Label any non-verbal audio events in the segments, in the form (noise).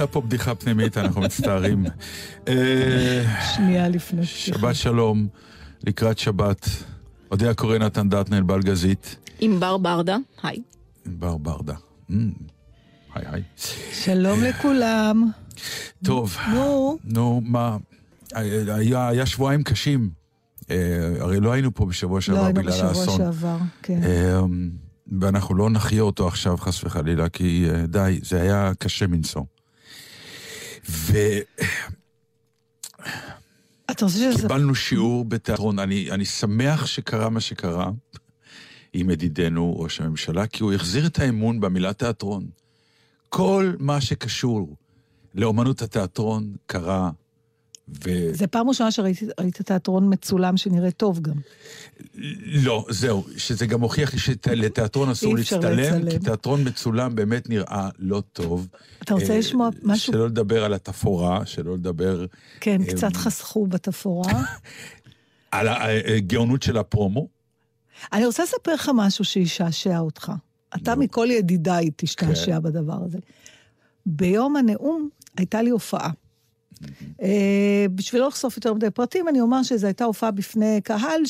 הייתה פה בדיחה פנימית, אנחנו מצטערים. אה, שנייה לפני שבת שלום, לקראת שבת. אודיה קורא נתן דטנל בלגזית. עם בר ברדה, היי. בר ברדה. Mm, היי היי. שלום לכולם. טוב, נו. נו, מה? היה, היה שבועיים קשים. אה, הרי לא היינו פה בשבוע לא שעבר היינו בגלל בשבוע האסון. שעבר, כן. אה, ואנחנו לא נחיה אותו עכשיו, חס וחלילה, כי אה, די, זה היה קשה מנשוא. אתה רוצה שזה... וקיבלנו שיעור בתיאטרון. אני, אני שמח שקרה מה שקרה עם ידידנו ראש הממשלה, כי הוא החזיר את האמון במילה תיאטרון. כל מה שקשור לאומנות התיאטרון קרה, ו... זה פעם ראשונה שראית תיאטרון מצולם שנראה טוב גם. לא, זהו, שזה גם הוכיח לי שלתיאטרון אסור להצטלם. כי תיאטרון מצולם באמת נראה לא טוב. אתה רוצה אה, לשמוע משהו? שלא לדבר על התפאורה, שלא לדבר כן, אה, קצת חסכו בתפאורה. (laughs) על הגאונות של הפרומו. אני רוצה לספר לך משהו שישעשע אותך. אתה מכל ידידיי תשתעשע כן. בדבר הזה. ביום הנאום הייתה לי הופעה. אה, בשביל לא לחשוף יותר מדי פרטים, אני אומר שזו הייתה הופעה בפני קהל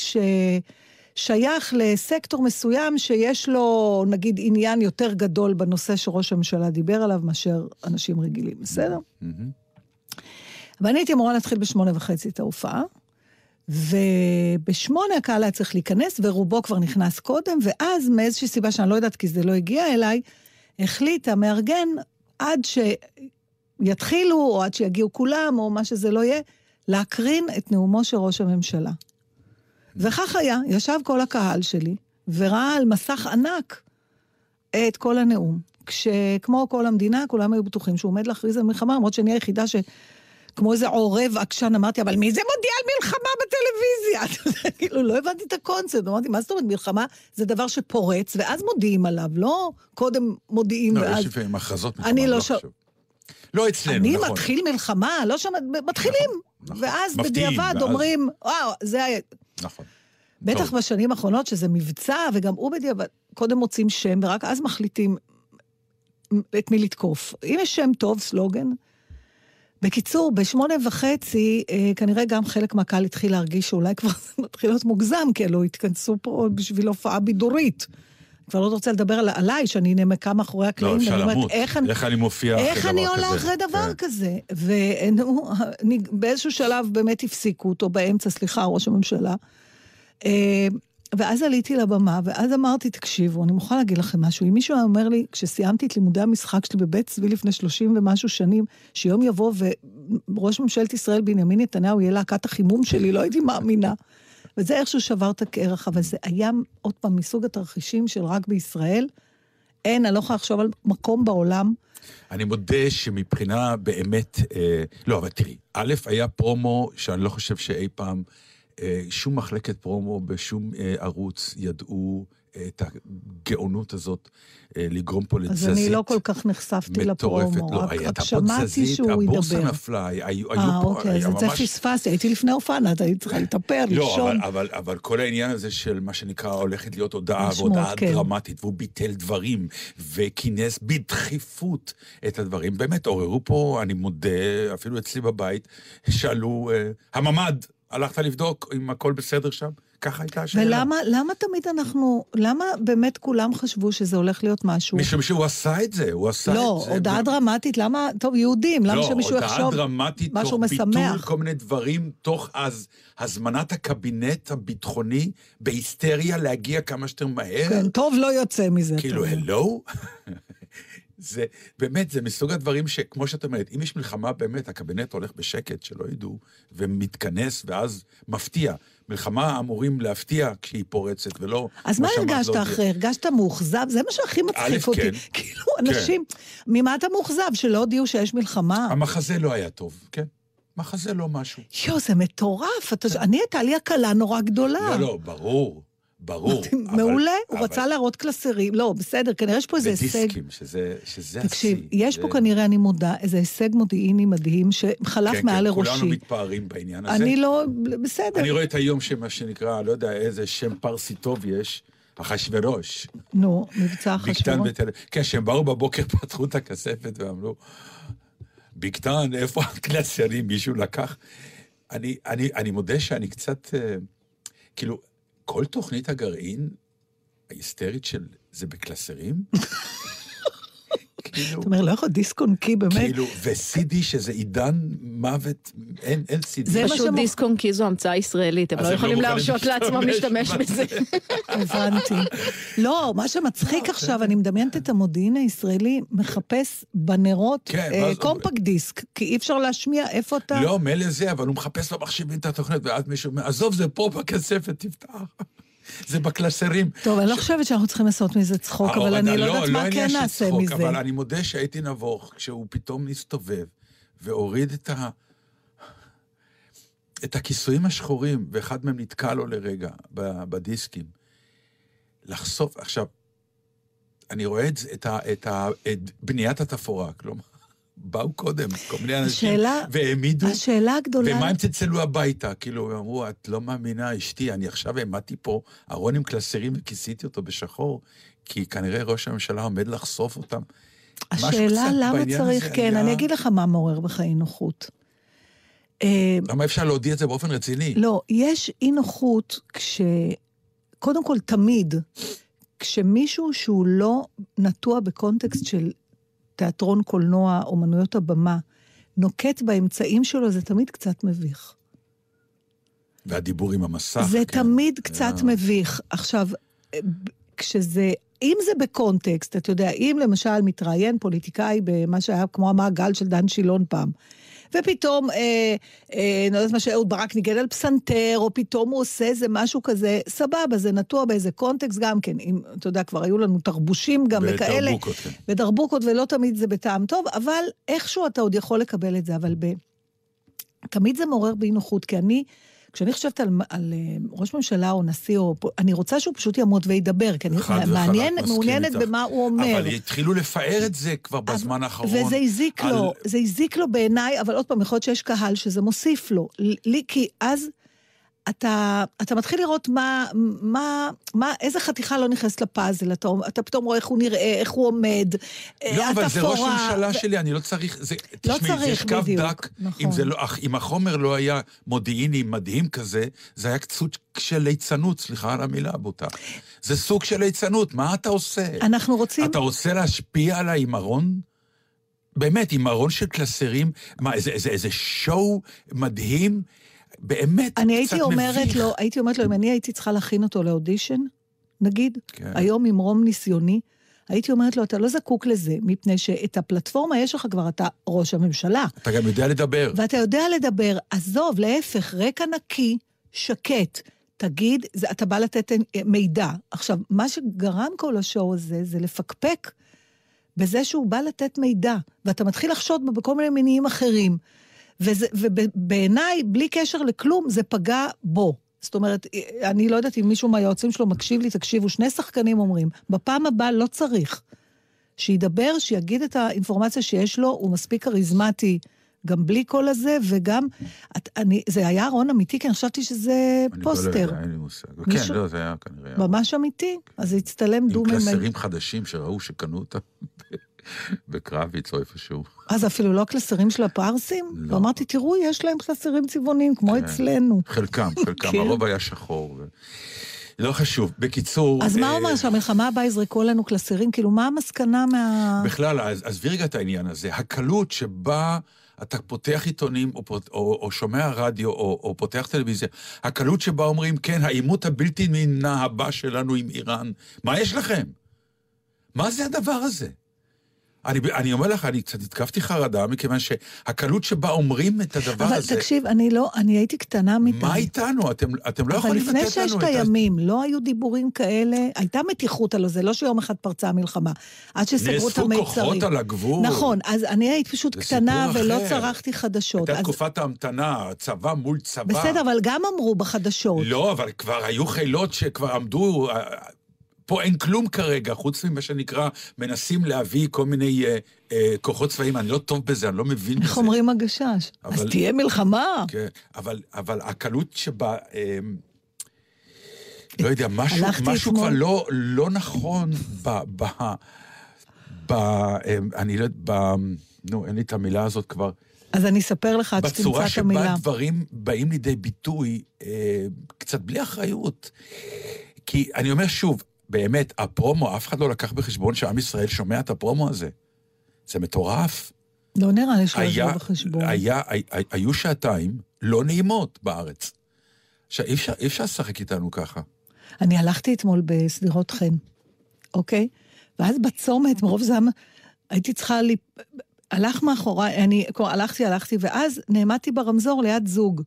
ששייך לסקטור מסוים שיש לו, נגיד, עניין יותר גדול בנושא שראש הממשלה דיבר עליו מאשר אנשים רגילים, בסדר? ואני הייתי אמורה להתחיל בשמונה וחצי את ההופעה, ובשמונה הקהל היה צריך להיכנס, ורובו כבר נכנס קודם, ואז מאיזושהי סיבה שאני לא יודעת, כי זה לא הגיע אליי, החליט המארגן, עד שיתחילו, או עד שיגיעו כולם, או מה שזה לא יהיה, להקרין את נאומו של ראש הממשלה. וכך היה, ישב כל הקהל שלי, וראה על מסך ענק את כל הנאום. כשכמו כל המדינה, כולם היו בטוחים שהוא עומד להכריז על מלחמה, למרות שאני היחידה ש... כמו איזה עורב עקשן, אמרתי, אבל מי זה מודיע על מלחמה בטלוויזיה? (laughs) כאילו, לא הבנתי את הקונספט. אמרתי, מה זאת אומרת, מלחמה זה דבר שפורץ, ואז מודיעים עליו, לא קודם מודיעים לא, ואז... יש לפעמים הכרזות מלחמה, אני לא לא ש-. לא אצלנו, אני נכון. מתחיל מלחמה, לא שמעת, מתחילים. נכון. ואז מפתיעים, בדיעבד ואז- אומרים, וואו, זה היה... נכון. בטח טוב. בשנים האחרונות, שזה מבצע, וגם הוא בדיעבד, קודם מוצאים שם, ורק אז מחליטים את מי לתקוף. אם יש שם טוב, סלוגן. בקיצור, בשמונה וחצי, אה, כנראה גם חלק מהקהל התחיל להרגיש שאולי כבר (laughs) זה מתחיל להיות מוגזם, כי אלו התכנסו פה בשביל הופעה בידורית. כבר לא רוצה לדבר על, עליי, שאני נמקה מאחורי לא, הקלעים. אפשר ואני אומרת, למות. איך אני... איך אני מופיע אחרי דבר איך כזה? אני עולה אחרי דבר כן. כזה? ובאיזשהו שלב באמת הפסיקו אותו באמצע, סליחה, ראש הממשלה. אה, ואז עליתי לבמה, ואז אמרתי, תקשיבו, אני מוכרחה להגיד לכם משהו. אם מישהו היה אומר לי, כשסיימתי את לימודי המשחק שלי בבית צבי לפני 30 ומשהו שנים, שיום יבוא וראש ממשלת ישראל בנימין נתניהו יהיה להקת החימום שלי, לא הייתי מאמינה. וזה איכשהו שבר את הקרח, אבל זה היה, עוד פעם, מסוג התרחישים של רק בישראל. אין, אני לא יכולה לחשוב על מקום בעולם. אני מודה שמבחינה באמת, אה, לא, אבל תראי, א', היה פרומו שאני לא חושב שאי פעם, אה, שום מחלקת פרומו בשום אה, ערוץ ידעו את הגאונות הזאת אה, לגרום פה לתזזית. אז אני לא כל כך נחשפתי מטורפת. לפרומו, לא, רק, הייתה רק פה שמעתי תזזית, הבורסה. נפלה, היו, היו אה, פה, אוקיי, אז את זה ממש... פספסתי, הייתי לפני אופנה, אתה היית צריכה לטפל, לא, לישון. אבל, אבל, אבל כל העניין הזה של מה שנקרא הולכת להיות הודעה, והודעה כן. דרמטית, והוא ביטל דברים, וכינס בדחיפות את הדברים. באמת, עוררו פה, אני מודה, אפילו אצלי בבית, שאלו, אה, הממ"ד, הלכת לבדוק אם הכל בסדר שם? ככה הייתה השאלה. ולמה למה תמיד אנחנו, למה באמת כולם חשבו שזה הולך להיות משהו? משום שהוא עשה את זה, הוא עשה לא, את זה. הודעה ו- דרמטית, למה, טוב, יהודים, למה שמישהו לא, יחשוב הודעה דרמטית, משהו תוך ביטול משמח? כל מיני דברים, תוך אז הזמנת הקבינט הביטחוני בהיסטריה להגיע כמה שיותר מהר. כן, טוב לא יוצא מזה. כאילו. הלו? זה, באמת, זה מסוג הדברים שכמו שאת אומרת, אם יש מלחמה באמת, הקבינט הולך בשקט, שלא ידעו, ומתכנס, ואז מפתיע. מלחמה אמורים להפתיע כשהיא פורצת, ולא... אז מה הרגשת לא אחרי? הרגשת מאוכזב? זה מה שהכי מצחיק אותי. כן. כאילו, אנשים, ממה אתה מאוכזב? שלא הודיעו שיש מלחמה? המחזה לא היה טוב, כן? מחזה לא משהו. יואו, זה מטורף. אתה- אני, הייתה לי הקלה נורא גדולה. לא, לא, ברור, ברור. (laughs) אבל- מעולה, הוא אבל- רצה להראות קלסרים. לא, בסדר, כנראה יש פה איזה הישג. ודיסקים, שזה, שזה השיא. תקשיב, יש זה- פה כנראה, אני מודה, איזה הישג מודיעיני מדהים שחלף כן, מעל כן, כולנו לראשי. מתפארים בעניין הזה. אני לא, בסדר. אני רואה את היום שמה שנקרא, לא יודע איזה שם פרסי טוב יש, אחשוורוש. נו, מבצע. בתל... כן, שהם באו בבוקר, (laughs) פתחו את הכספת ואמרו, ביקטן, איפה הקלסרים? מישהו לקח? אני, אני, אני מודה שאני קצת, אה, כאילו, כל תוכנית הגרעין ההיסטרית של זה בקלסרים? כאילו, אתה אומר, לא יכול דיסק און קי, באמת? כאילו, ו-CD שזה עידן מוות, אין, אין CD. זה פשוט דיסק און קי זו המצאה ישראלית, הם לא לא יכולים מוכנים להרשות לעצמם להשתמש בזה. הבנתי. לא, מה שמצחיק עכשיו, אני מדמיינת את המודיעין הישראלי מחפש בנרות כן, אה, קומפקט דיסק, כי אי אפשר להשמיע איפה אתה... לא, מילא זה, אבל הוא מחפש במחשבים את התוכנית, ואז מישהו אומר, עזוב, זה פה בכספת, תפתח. זה בקלסרים. טוב, אני לא חושבת שאנחנו צריכים לעשות מזה צחוק, אבל אני לא יודעת מה עניין כן נעשה מזה. אבל אני מודה שהייתי נבוך כשהוא פתאום נסתובב והוריד את ה... את הכיסויים השחורים, ואחד מהם נתקע לו לרגע בדיסקים. לחשוף, עכשיו, אני רואה את, את, את, את בניית התפאורה, כלומר, באו קודם כל מיני אנשים, השאלה- והעמידו, השאלה הגדולה... ומה הם צלצלו הביתה? כאילו, הם אמרו, את לא מאמינה, אשתי, אני עכשיו העמדתי פה ארון עם קלסרים וכיסיתי אותו בשחור, כי כנראה ראש הממשלה עומד לחשוף אותם. השאלה למה צריך, כן, היה- אני אגיד לך מה מעורר בך אי נוחות. אה, למה אפשר להודיע את זה באופן רציני? לא, יש אי נוחות כש... קודם כל, תמיד, כשמישהו שהוא לא נטוע בקונטקסט של תיאטרון, קולנוע, אומנויות הבמה, נוקט באמצעים שלו, זה תמיד קצת מביך. והדיבור עם המסך. זה כן. תמיד קצת אה. מביך. עכשיו, אה, כשזה, אם זה בקונטקסט, אתה יודע, אם למשל מתראיין פוליטיקאי במה שהיה כמו המעגל של דן שילון פעם, ופתאום, אה, אה, לא יודעת מה שאהוד ברק ניגן על פסנתר, או פתאום הוא עושה איזה משהו כזה, סבבה, זה נטוע באיזה קונטקסט גם כן. אם, אתה יודע, כבר היו לנו תרבושים גם וכאלה. ודרבוקות, כן. ודרבוקות, ולא תמיד זה בטעם טוב, אבל איכשהו אתה עוד יכול לקבל את זה, אבל ב... תמיד זה מעורר באי נוחות, כי אני, כשאני חושבת על, על אה, ראש ממשלה או נשיא, או, אני רוצה שהוא פשוט יעמוד וידבר, כי אני מעניין, מעוניינת איתך. במה הוא אומר. אבל התחילו לפאר את זה כבר בזמן האחרון. וזה הזיק על- לו, זה הזיק לו בעיניי, אבל עוד פעם, יכול להיות שיש קהל שזה מוסיף לו. לי, כי אז אתה, אתה מתחיל לראות מה, מה, מה, איזה חתיכה לא נכנסת לפאזל, אתה, אתה פתאום רואה איך הוא נראה, איך הוא עומד, לא, אבל זה ראש התפאורה, ממשלה ו- שלי, אני לא צריך... זה, לא תשמעי, צריך, יש קו בדיוק, דק. נכון. אם, זה לא, אך- אם החומר לא היה מודיעיני מדהים כזה, זה היה קצת של ליצנות, סליחה על המילה הבוטה. זה סוג של ליצנות, מה אתה עושה? אנחנו רוצים... אתה רוצה להשפיע על העימרון? באמת, עימרון של קלסרים? מה, איזה, איזה, איזה שואו מדהים? באמת, אני קצת הייתי אומרת. לו, הייתי אומרת לו, אם אני הייתי צריכה להכין אותו לאודישן, נגיד, כן. היום ממרום ניסיוני, הייתי אומרת לו, אתה לא זקוק לזה, מפני שאת הפלטפורמה יש לך כבר, אתה ראש הממשלה. אתה גם יודע לדבר. ואתה יודע לדבר, עזוב, להפך, רקע נקי, שקט. תגיד, זה, אתה בא לתת אה, מידע. עכשיו, מה שגרם כל השואו הזה, זה לפקפק בזה שהוא בא לתת מידע, ואתה מתחיל לחשוד בו בכל מיני מניעים אחרים. ובעיניי, בלי קשר לכלום, זה פגע בו. זאת אומרת, אני לא יודעת אם מישהו מהיועצים שלו מקשיב לי, תקשיבו, שני שחקנים אומרים, בפעם הבאה לא צריך. שידבר, שיגיד את האינפורמציה שיש לו, הוא מספיק כריזמטי. גם בלי כל הזה, וגם, את, אני, זה היה ארון אמיתי, כי אני חשבתי שזה אני פוסטר. לא יודע, אין לי מושג. מישהו- כן, לא, זה היה כנראה... ממש אמיתי. אז זה הצטלם עם דו-ממדי. קלסרים חדשים שראו שקנו אותם (laughs) בקרביץ או איפשהו. אז אפילו לא הקלסרים של הפרסים? לא. ואמרתי, תראו, יש להם קלסרים צבעוניים, כמו כן. אצלנו. חלקם, (laughs) חלקם, כן. הרוב היה שחור. לא חשוב. בקיצור... אז מה אה, אומר, שהמלחמה הבאה יזרקו עלינו קלסרים? כאילו, מה המסקנה מה... בכלל, עזבי רגע את העניין הזה. הקלות שבה אתה פותח עיתונים, או, או, או שומע רדיו, או, או פותח טלוויזיה, הקלות שבה אומרים, כן, העימות הבלתי נמנע הבא שלנו עם איראן, מה יש לכם? מה זה הדבר הזה? אני, אני אומר לך, אני קצת התקפתי חרדה, מכיוון שהקלות שבה אומרים את הדבר אבל הזה... תקשיב, אני לא, אני הייתי קטנה מדי. מה איתנו? אתם, אתם לא אבל יכולים לתת לנו לפני את ששת ה... הימים לא היו דיבורים כאלה, הייתה מתיחות על זה, לא שיום אחד פרצה המלחמה. עד שסגרו את נאספו המיצרים. כוחות על הגבול. נכון, אז אני הייתי פשוט קטנה סיפור ולא אחר. צרכתי חדשות. הייתה אז- תקופת ההמתנה, צבא מול צבא. בסדר, אבל גם אמרו בחדשות. לא, אבל כבר היו חילות שכבר עמדו... פה אין כלום כרגע, חוץ ממה שנקרא, מנסים להביא כל מיני אה, אה, כוחות צבאיים. אני לא טוב בזה, אני לא מבין בזה. איך אומרים הגשש? אז אבל- תהיה מלחמה. כן, אבל, אבל הקלות שבה... אה, לא יודע, משהו, משהו כבר לא, לא נכון ב... ב, ב אה, אני לא יודע, ב... נו, אין לי את המילה הזאת כבר. אז אני אספר לך עד שתמצא בצורה את שבה המילה. דברים באים לידי ביטוי, אה, קצת בלי אחריות. כי אני אומר שוב, באמת, הפרומו, אף אחד לא לקח בחשבון שעם ישראל שומע את הפרומו הזה. זה מטורף. לא נראה לי שהוא היה, יבוא בחשבון. היה, היה, היו שעתיים לא נעימות בארץ. עכשיו, אי אפשר, אי אפשר לשחק איתנו ככה. אני הלכתי אתמול בשדרות חן, אוקיי? ואז בצומת, מרוב זעם, הייתי צריכה ל... הלך מאחוריי, אני הלכתי, הלכתי, ואז נעמדתי ברמזור ליד זוג,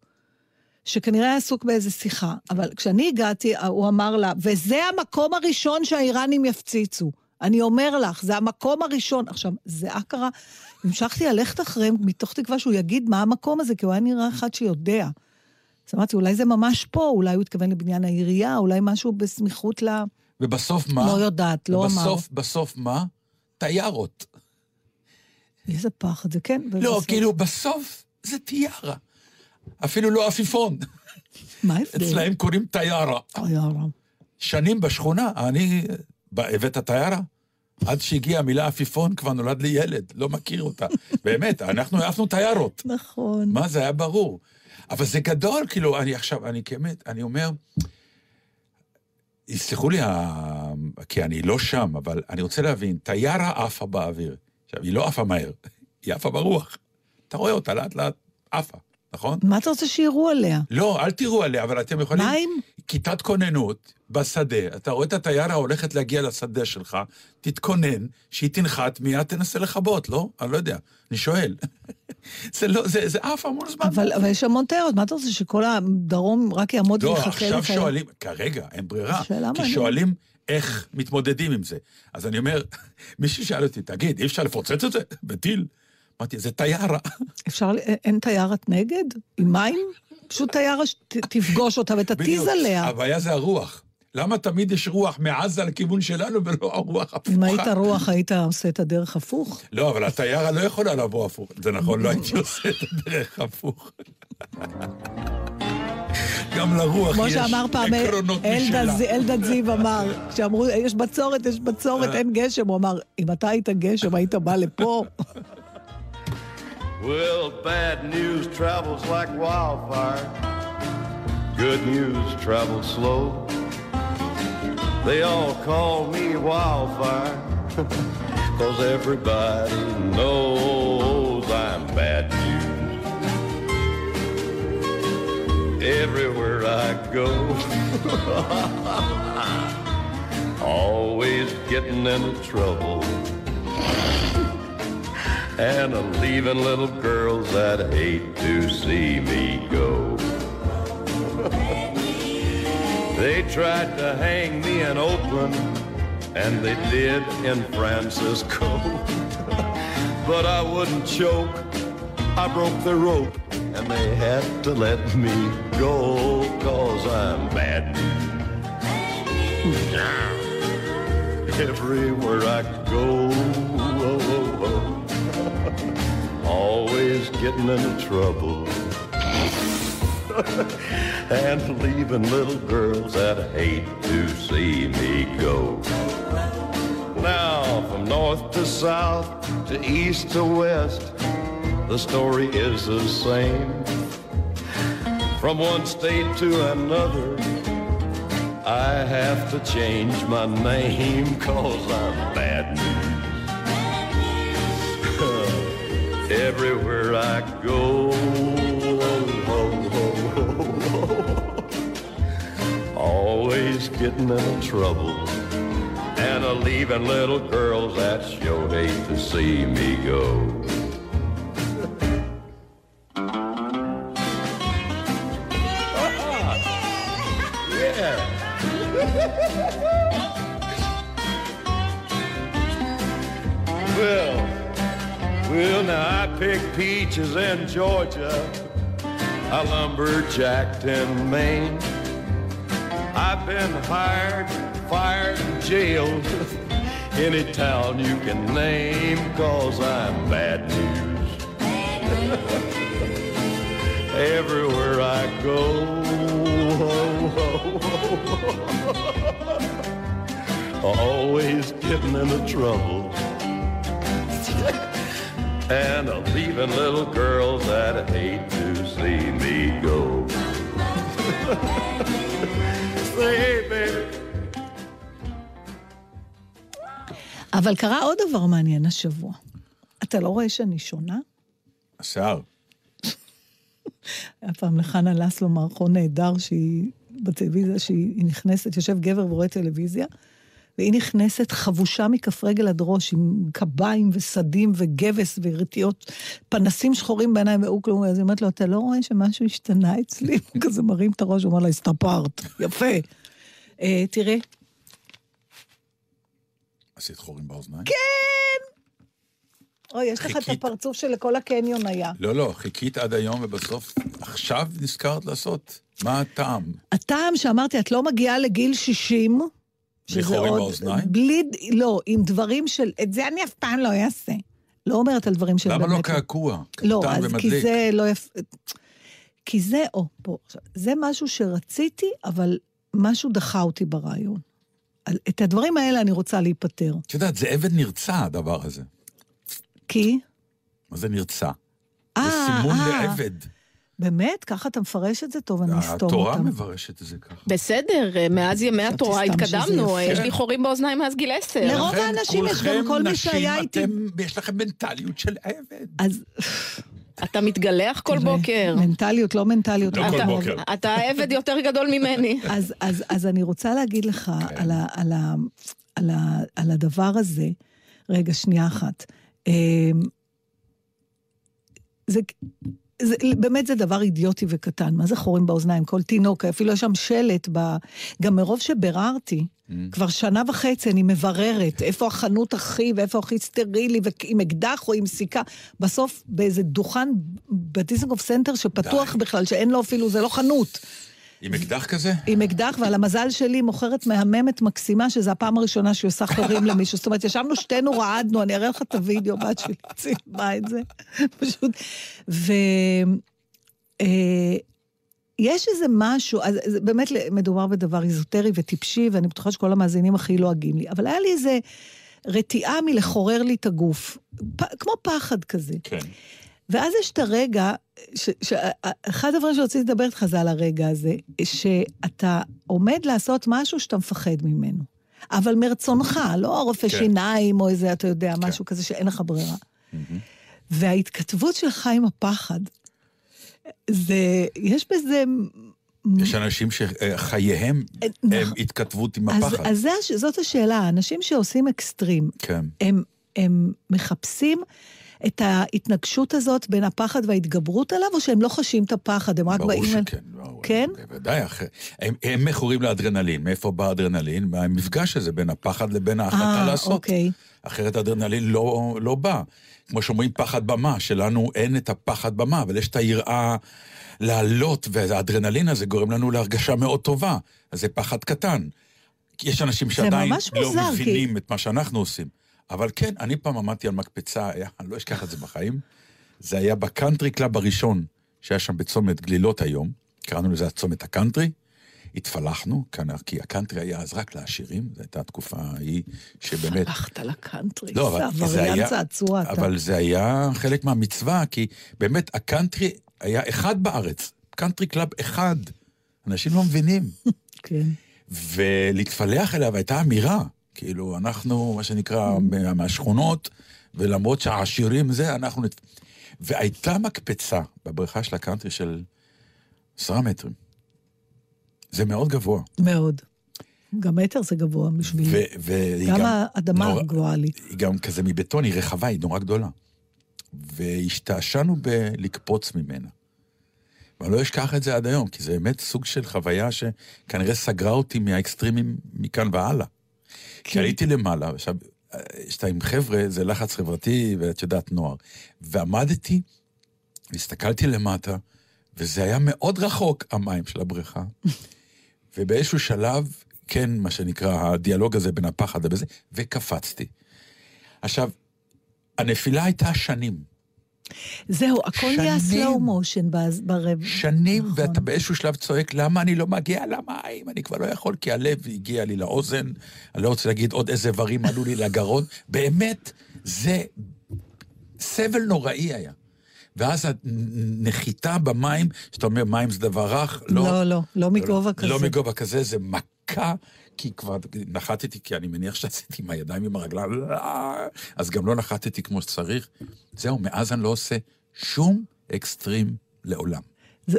שכנראה היה עסוק באיזה שיחה. אבל כשאני הגעתי, הוא אמר לה, וזה המקום הראשון שהאיראנים יפציצו. אני אומר לך, זה המקום הראשון. עכשיו, זיעה קרה, המשכתי ללכת אחריהם מתוך תקווה שהוא יגיד מה המקום הזה, כי הוא היה נראה אחד שיודע. אז אמרתי, אולי זה ממש פה, אולי הוא התכוון לבניין העירייה, אולי משהו בסמיכות ל... ובסוף מה? לא יודעת, לא אמר. ובסוף, בסוף מה? טיירות. איזה פחד זה, כן. לא, ובסוף- כאילו, בסוף זה טיירה. אפילו לא עפיפון. מה ההבדל? אצלהם קוראים טיירה. הרע. שנים בשכונה, אני... הבאת טיירה? עד שהגיעה המילה עפיפון, כבר נולד לי ילד, לא מכיר אותה. (laughs) באמת, אנחנו העפנו טיירות. נכון. מה, זה היה ברור. אבל זה גדול, כאילו, אני עכשיו, אני באמת, אני אומר, יסלחו לי, כי אני לא שם, אבל אני רוצה להבין, טיירה עפה באוויר. עכשיו, היא לא עפה מהר, (laughs) היא עפה ברוח. אתה רואה אותה לאט לאט עפה, נכון? מה אתה רוצה שיראו עליה? לא, אל תראו עליה, אבל אתם יכולים... מים? כיתת כוננות בשדה, אתה רואה את הטיירה הולכת להגיע לשדה שלך, תתכונן, שהיא תנחת, מיד תנסה לכבות, לא? אני לא יודע, אני שואל. (laughs) זה לא, זה, זה עף המון זמן. אבל אבל יש המון תיירות, מה אתה רוצה, שכל הדרום רק יעמוד לא, ויחכה עכשיו לך? שואלים, כרגע, אין ברירה, כי. שואלים איך מתמודדים עם זה. אז אני אומר, (laughs) מישהו שאל אותי, תגיד, אי אפשר לפוצץ את זה בטיל? אמרתי, זה טיירה. אפשר, ל- אין תיירת נגד? עם מים? פשוט תיירה שתפגוש אותה ותתיז. עליה. הבעיה זה הרוח. למה תמיד יש רוח מעזה לכיוון שלנו ולא הרוח הפוכה? אם היית רוח, היית עושה את הדרך הפוך? לא, אבל הטיירה לא יכולה לבוא הפוך. זה נכון, לא הייתי עושה את הדרך הפוך. גם לרוח כמו יש שאמר פעם עקרונות משלה. זי- אלדד זיו אמר, שאמרו, יש בצורת, יש בצורת, אה. אין גשם, הוא אמר, אם אתה היית גשם, היית בא לפה. Well, bad news travels like wildfire. Good news travels slow. They all call me wildfire. (laughs) Cause everybody knows I'm bad news. Everywhere I go. (laughs) Always getting into trouble. And I'm leaving little girls that hate to see me go. they tried to hang me in Oakland, and they did in Francisco. (laughs) but I wouldn't choke, I broke the rope. and they had to let me go, cause I'm bad. Everywhere I go, always getting into trouble. (laughs) and leaving little girls that hate to see me go. Now, from north to south, to east to west, the story is the same. From one state to another, I have to change my name cause I'm bad news. Everywhere I go, always getting into trouble and a leaving little girls that sure hate to see me go. (laughs) yeah. (laughs) well, now I picked peaches in Georgia. I lumberjacked in Maine. I've been hired, fired, and jailed. Any town you can name, cause I'm bad news. Everywhere I go, (laughs) always getting into trouble. And leaving little girls that hate to see me go. (laughs) Say, hey, baby. אבל קרה עוד דבר מעניין השבוע. אתה לא רואה שאני שונה? השיער. (laughs) היה פעם לחנה לסלו מערכון נהדר שהיא בטלוויזיה, שהיא נכנסת, יושב גבר ורואה טלוויזיה, והיא נכנסת חבושה מכף רגל עד ראש, עם קביים וסדים וגבס ורטיות, פנסים שחורים בעיניים והוא כלום, אז היא אומרת לו, אתה לא רואה שמשהו השתנה אצלי? (laughs) הוא כזה מרים את הראש, הוא אומר לה, הסתפרת, יפה. אה, תראה, עשית חורים באוזניים? כן! אוי, יש לך את. הפרצוף שלכל הקניון היה. לא, לא, חיכית עד היום ובסוף, עכשיו נזכרת לעשות? מה הטעם? הטעם שאמרתי, את לא מגיעה לגיל 60, בלי חורים באוזניים? בלי, לא, עם דברים של, את זה אני אף פעם לא אעשה. לא אומרת על דברים של למה באמת... לא קעקוע? לא, אז ומדליק. כי זה לא יפה... כי זה, או, פה, זה משהו שרציתי, אבל משהו דחה אותי ברעיון. את הדברים האלה אני רוצה להיפטר. את יודעת, זה עבד נרצע, הדבר הזה. כי... מה זה נרצע? זה אה, סימון אה. לעבד. באמת? ככה אתה מפרש את זה? טוב, אני אסתום התורה אותם. מברשת את זה ככה. בסדר, אה, מאז ימי התורה התקדמנו, יפה. יש לי חורים באוזניים מאז גיל עשר. לרוב האנשים יש גם כל מי שהיה איתי- אתם, יש לכם מנטליות של עבד. אז... אתה מתגלח כל בוקר. מנטליות, לא מנטליות. לא כל בוקר. אתה עבד יותר גדול ממני. אז, אז, אז אני רוצה להגיד לך כן. על הדבר הזה, רגע, שנייה אחת. אמ, זה, זה, באמת זה דבר אידיוטי וקטן, מה זה חורים באוזניים? כל תינוק, אפילו יש שם שלט, ב... גם מרוב שביררתי, Mm. כבר שנה וחצי אני מבררת איפה החנות הכי ואיפה הכי סטרילי, ועם אקדח או עם סיכה. בסוף באיזה דוכן בדיסנגוף סנטר שפתוח די. בכלל, שאין לו אפילו, זה לא חנות. עם אקדח כזה? עם אקדח, ועל המזל שלי מוכרת מהממת מקסימה, שזו הפעם הראשונה שהיא עושה חורים למישהו. זאת אומרת, ישבנו שתינו, רעדנו, אני אראה לך את הוידאו, בת שלי צילמה את זה. פשוט. ו... אה, יש איזה משהו, אז זה באמת מדובר בדבר איזוטרי וטיפשי, ואני בטוחה שכל המאזינים הכי לועגים לי, אבל היה לי איזה רתיעה מלחורר לי את הגוף, פ, כמו פחד כזה. כן. ואז יש את הרגע, ש, ש, אחד הדברים שרציתי לדבר איתך זה על הרגע הזה, שאתה עומד לעשות משהו שאתה מפחד ממנו. אבל מרצונך, לא רופא כן. שיניים או איזה, אתה יודע, כן. משהו כזה שאין לך ברירה. וההתכתבות שלך עם הפחד, זה, יש בזה... יש אנשים שחייהם נכון. הם התכתבות עם אז, הפחד. אז זה, זאת השאלה, האנשים שעושים אקסטרים, כן. הם, הם מחפשים את ההתנגשות הזאת בין הפחד וההתגברות עליו, או שהם לא חשים את הפחד, הם רק ברור באים... אל- שכן. ברור, כן? בוודאי. הם- הם מכורים לאדרנלין. מאיפה בא האדרנלין? מהמפגש הזה בין הפחד לבין ההחלטה אה, לעשות. אוקיי. אחרת האדרנלין לא, לא בא. כמו שאומרים, פחד במה, שלנו אין את הפחד במה, אבל יש את היראה לעלות, והאדרנלין הזה גורם לנו להרגשה מאוד טובה. אז זה פחד קטן. יש אנשים שעדיין לא מוזר, כי- מבינים את מה שאנחנו עושים. אבל כן, אני פעם עמדתי על מקפצה, היה, אני לא אשכח את זה בחיים. זה היה בקאנטרי קלאב הראשון, שהיה שם בצומת גלילות היום, קראנו לזה הצומת הקאנטרי. התפלחנו, כי הקאנטרי היה אז רק לעשירים, זו הייתה התקופה ההיא שבאמת... הלכת לקאנטרי, לא, זה עבריין היה... צעצוע אתה. אבל זה היה חלק מהמצווה, כי באמת הקאנטרי היה אחד בארץ, קאנטרי קלאב אחד. אנשים לא מבינים. (laughs) כן. ולהתפלח אליו הייתה אמירה. כאילו, אנחנו, מה שנקרא, מה- מהשכונות, ולמרות שהעשירים זה, אנחנו... נת- והייתה מקפצה בבריכה של הקאנטרי של עשרה מטרים. זה מאוד גבוה. מאוד. גם מטר זה גבוה בשבילי. גם גם... האדמה נורא- גבוהה לי. היא גם כזה מבטון, היא רחבה, היא נורא גדולה. והשתעשענו בלקפוץ ממנה. ואני לא אשכח את זה עד היום, כי זה באמת סוג של חוויה שכנראה סגרה אותי מהאקסטרימים מכאן והלאה. כי עליתי למעלה, עכשיו, כשאתה עם חבר'ה, זה לחץ חברתי, ואת יודעת, נוער. ועמדתי, והסתכלתי למטה, וזה היה מאוד רחוק, המים של הבריכה. (laughs) ובאיזשהו שלב, כן, מה שנקרא, הדיאלוג הזה בין הפחד ובזה, וקפצתי. עכשיו, הנפילה הייתה שנים. זהו, הכל נהיה slow motion ברב. שנים, נכון. ואתה באיזשהו שלב צועק, למה אני לא מגיע למים? אני כבר לא יכול, כי הלב הגיע לי לאוזן, אני לא רוצה להגיד עוד איזה איברים עלו לי לגרון. (laughs) באמת, זה סבל נוראי היה. ואז הנחיתה במים, שאתה אומר, מים זה דבר רך, לא. לא, לא, לא מגובה כזה. לא מגובה כזה, זה מכה, כי כבר נחתתי, כי אני מניח שעשיתי עם הידיים עם הרגליים, לא, אז גם לא נחתתי כמו שצריך. זהו, מאז אני לא עושה שום אקסטרים לעולם. זה,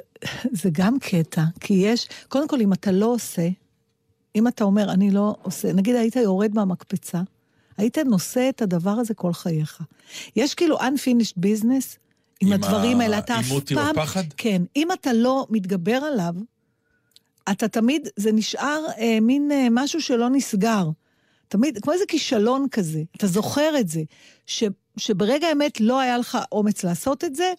זה גם קטע, כי יש, קודם כל, אם אתה לא עושה, אם אתה אומר, אני לא עושה, נגיד היית יורד מהמקפצה, היית נושא את הדבר הזה כל חייך. יש כאילו unfinished business עם, עם הדברים האלה, אתה אף העימות עם פעם... הפחד? כן, אם אתה לא מתגבר עליו, אתה תמיד, זה נשאר אה, מין אה, משהו שלא נסגר. תמיד, כמו איזה כישלון כזה, אתה זוכר את זה, ש, שברגע האמת לא היה לך אומץ לעשות את זה,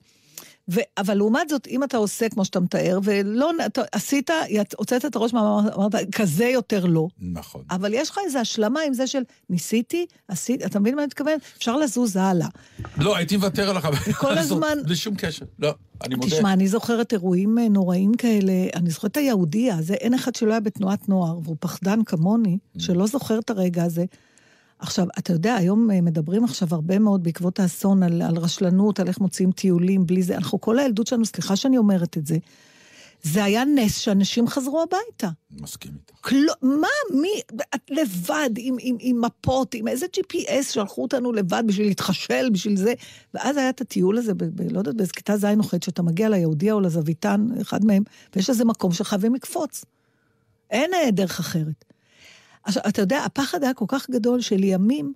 ו, אבל לעומת זאת, אם אתה עושה כמו שאתה מתאר, ולא, אתה עשית, הוצאת את הראש מהמאמר, אמרת, כזה יותר לא. נכון. אבל יש לך איזו השלמה עם זה של ניסיתי, עשיתי, אתה מבין מה אני מתכוון? אפשר לזוז הלאה. לא, הייתי מוותר על החוויה כל הזאת, הזמן- בלי שום קשר. לא, אני מודה. תשמע, אני זוכרת אירועים אה, נוראים כאלה, אני זוכרת את היהודיה, זה אין אחד שלא היה בתנועת נוער, והוא פחדן כמוני, שלא זוכר את הרגע הזה. עכשיו, אתה יודע, היום אה, מדברים עכשיו הרבה מאוד בעקבות האסון על, על רשלנות, על איך מוציאים טיולים בלי זה. אנחנו, כל הילדות שלנו, סליחה שאני אומרת את זה, זה היה נס שאנשים חזרו הביתה. מסכים איתך. כלום, מה, מי, את לבד, עם, עם, עם מפות, עם איזה GPS שלחו אותנו לבד בשביל להתחשל, בשביל זה. ואז היה את הטיול הזה, ב, ב, לא יודעת, באיזה כיתה ז' או ח', שאתה מגיע ליהודיה או לזוויתן, אחד מהם, ויש איזה מקום שחייבים לקפוץ. אין דרך אחרת. עכשיו, אתה יודע, הפחד היה כל כך גדול שלימים,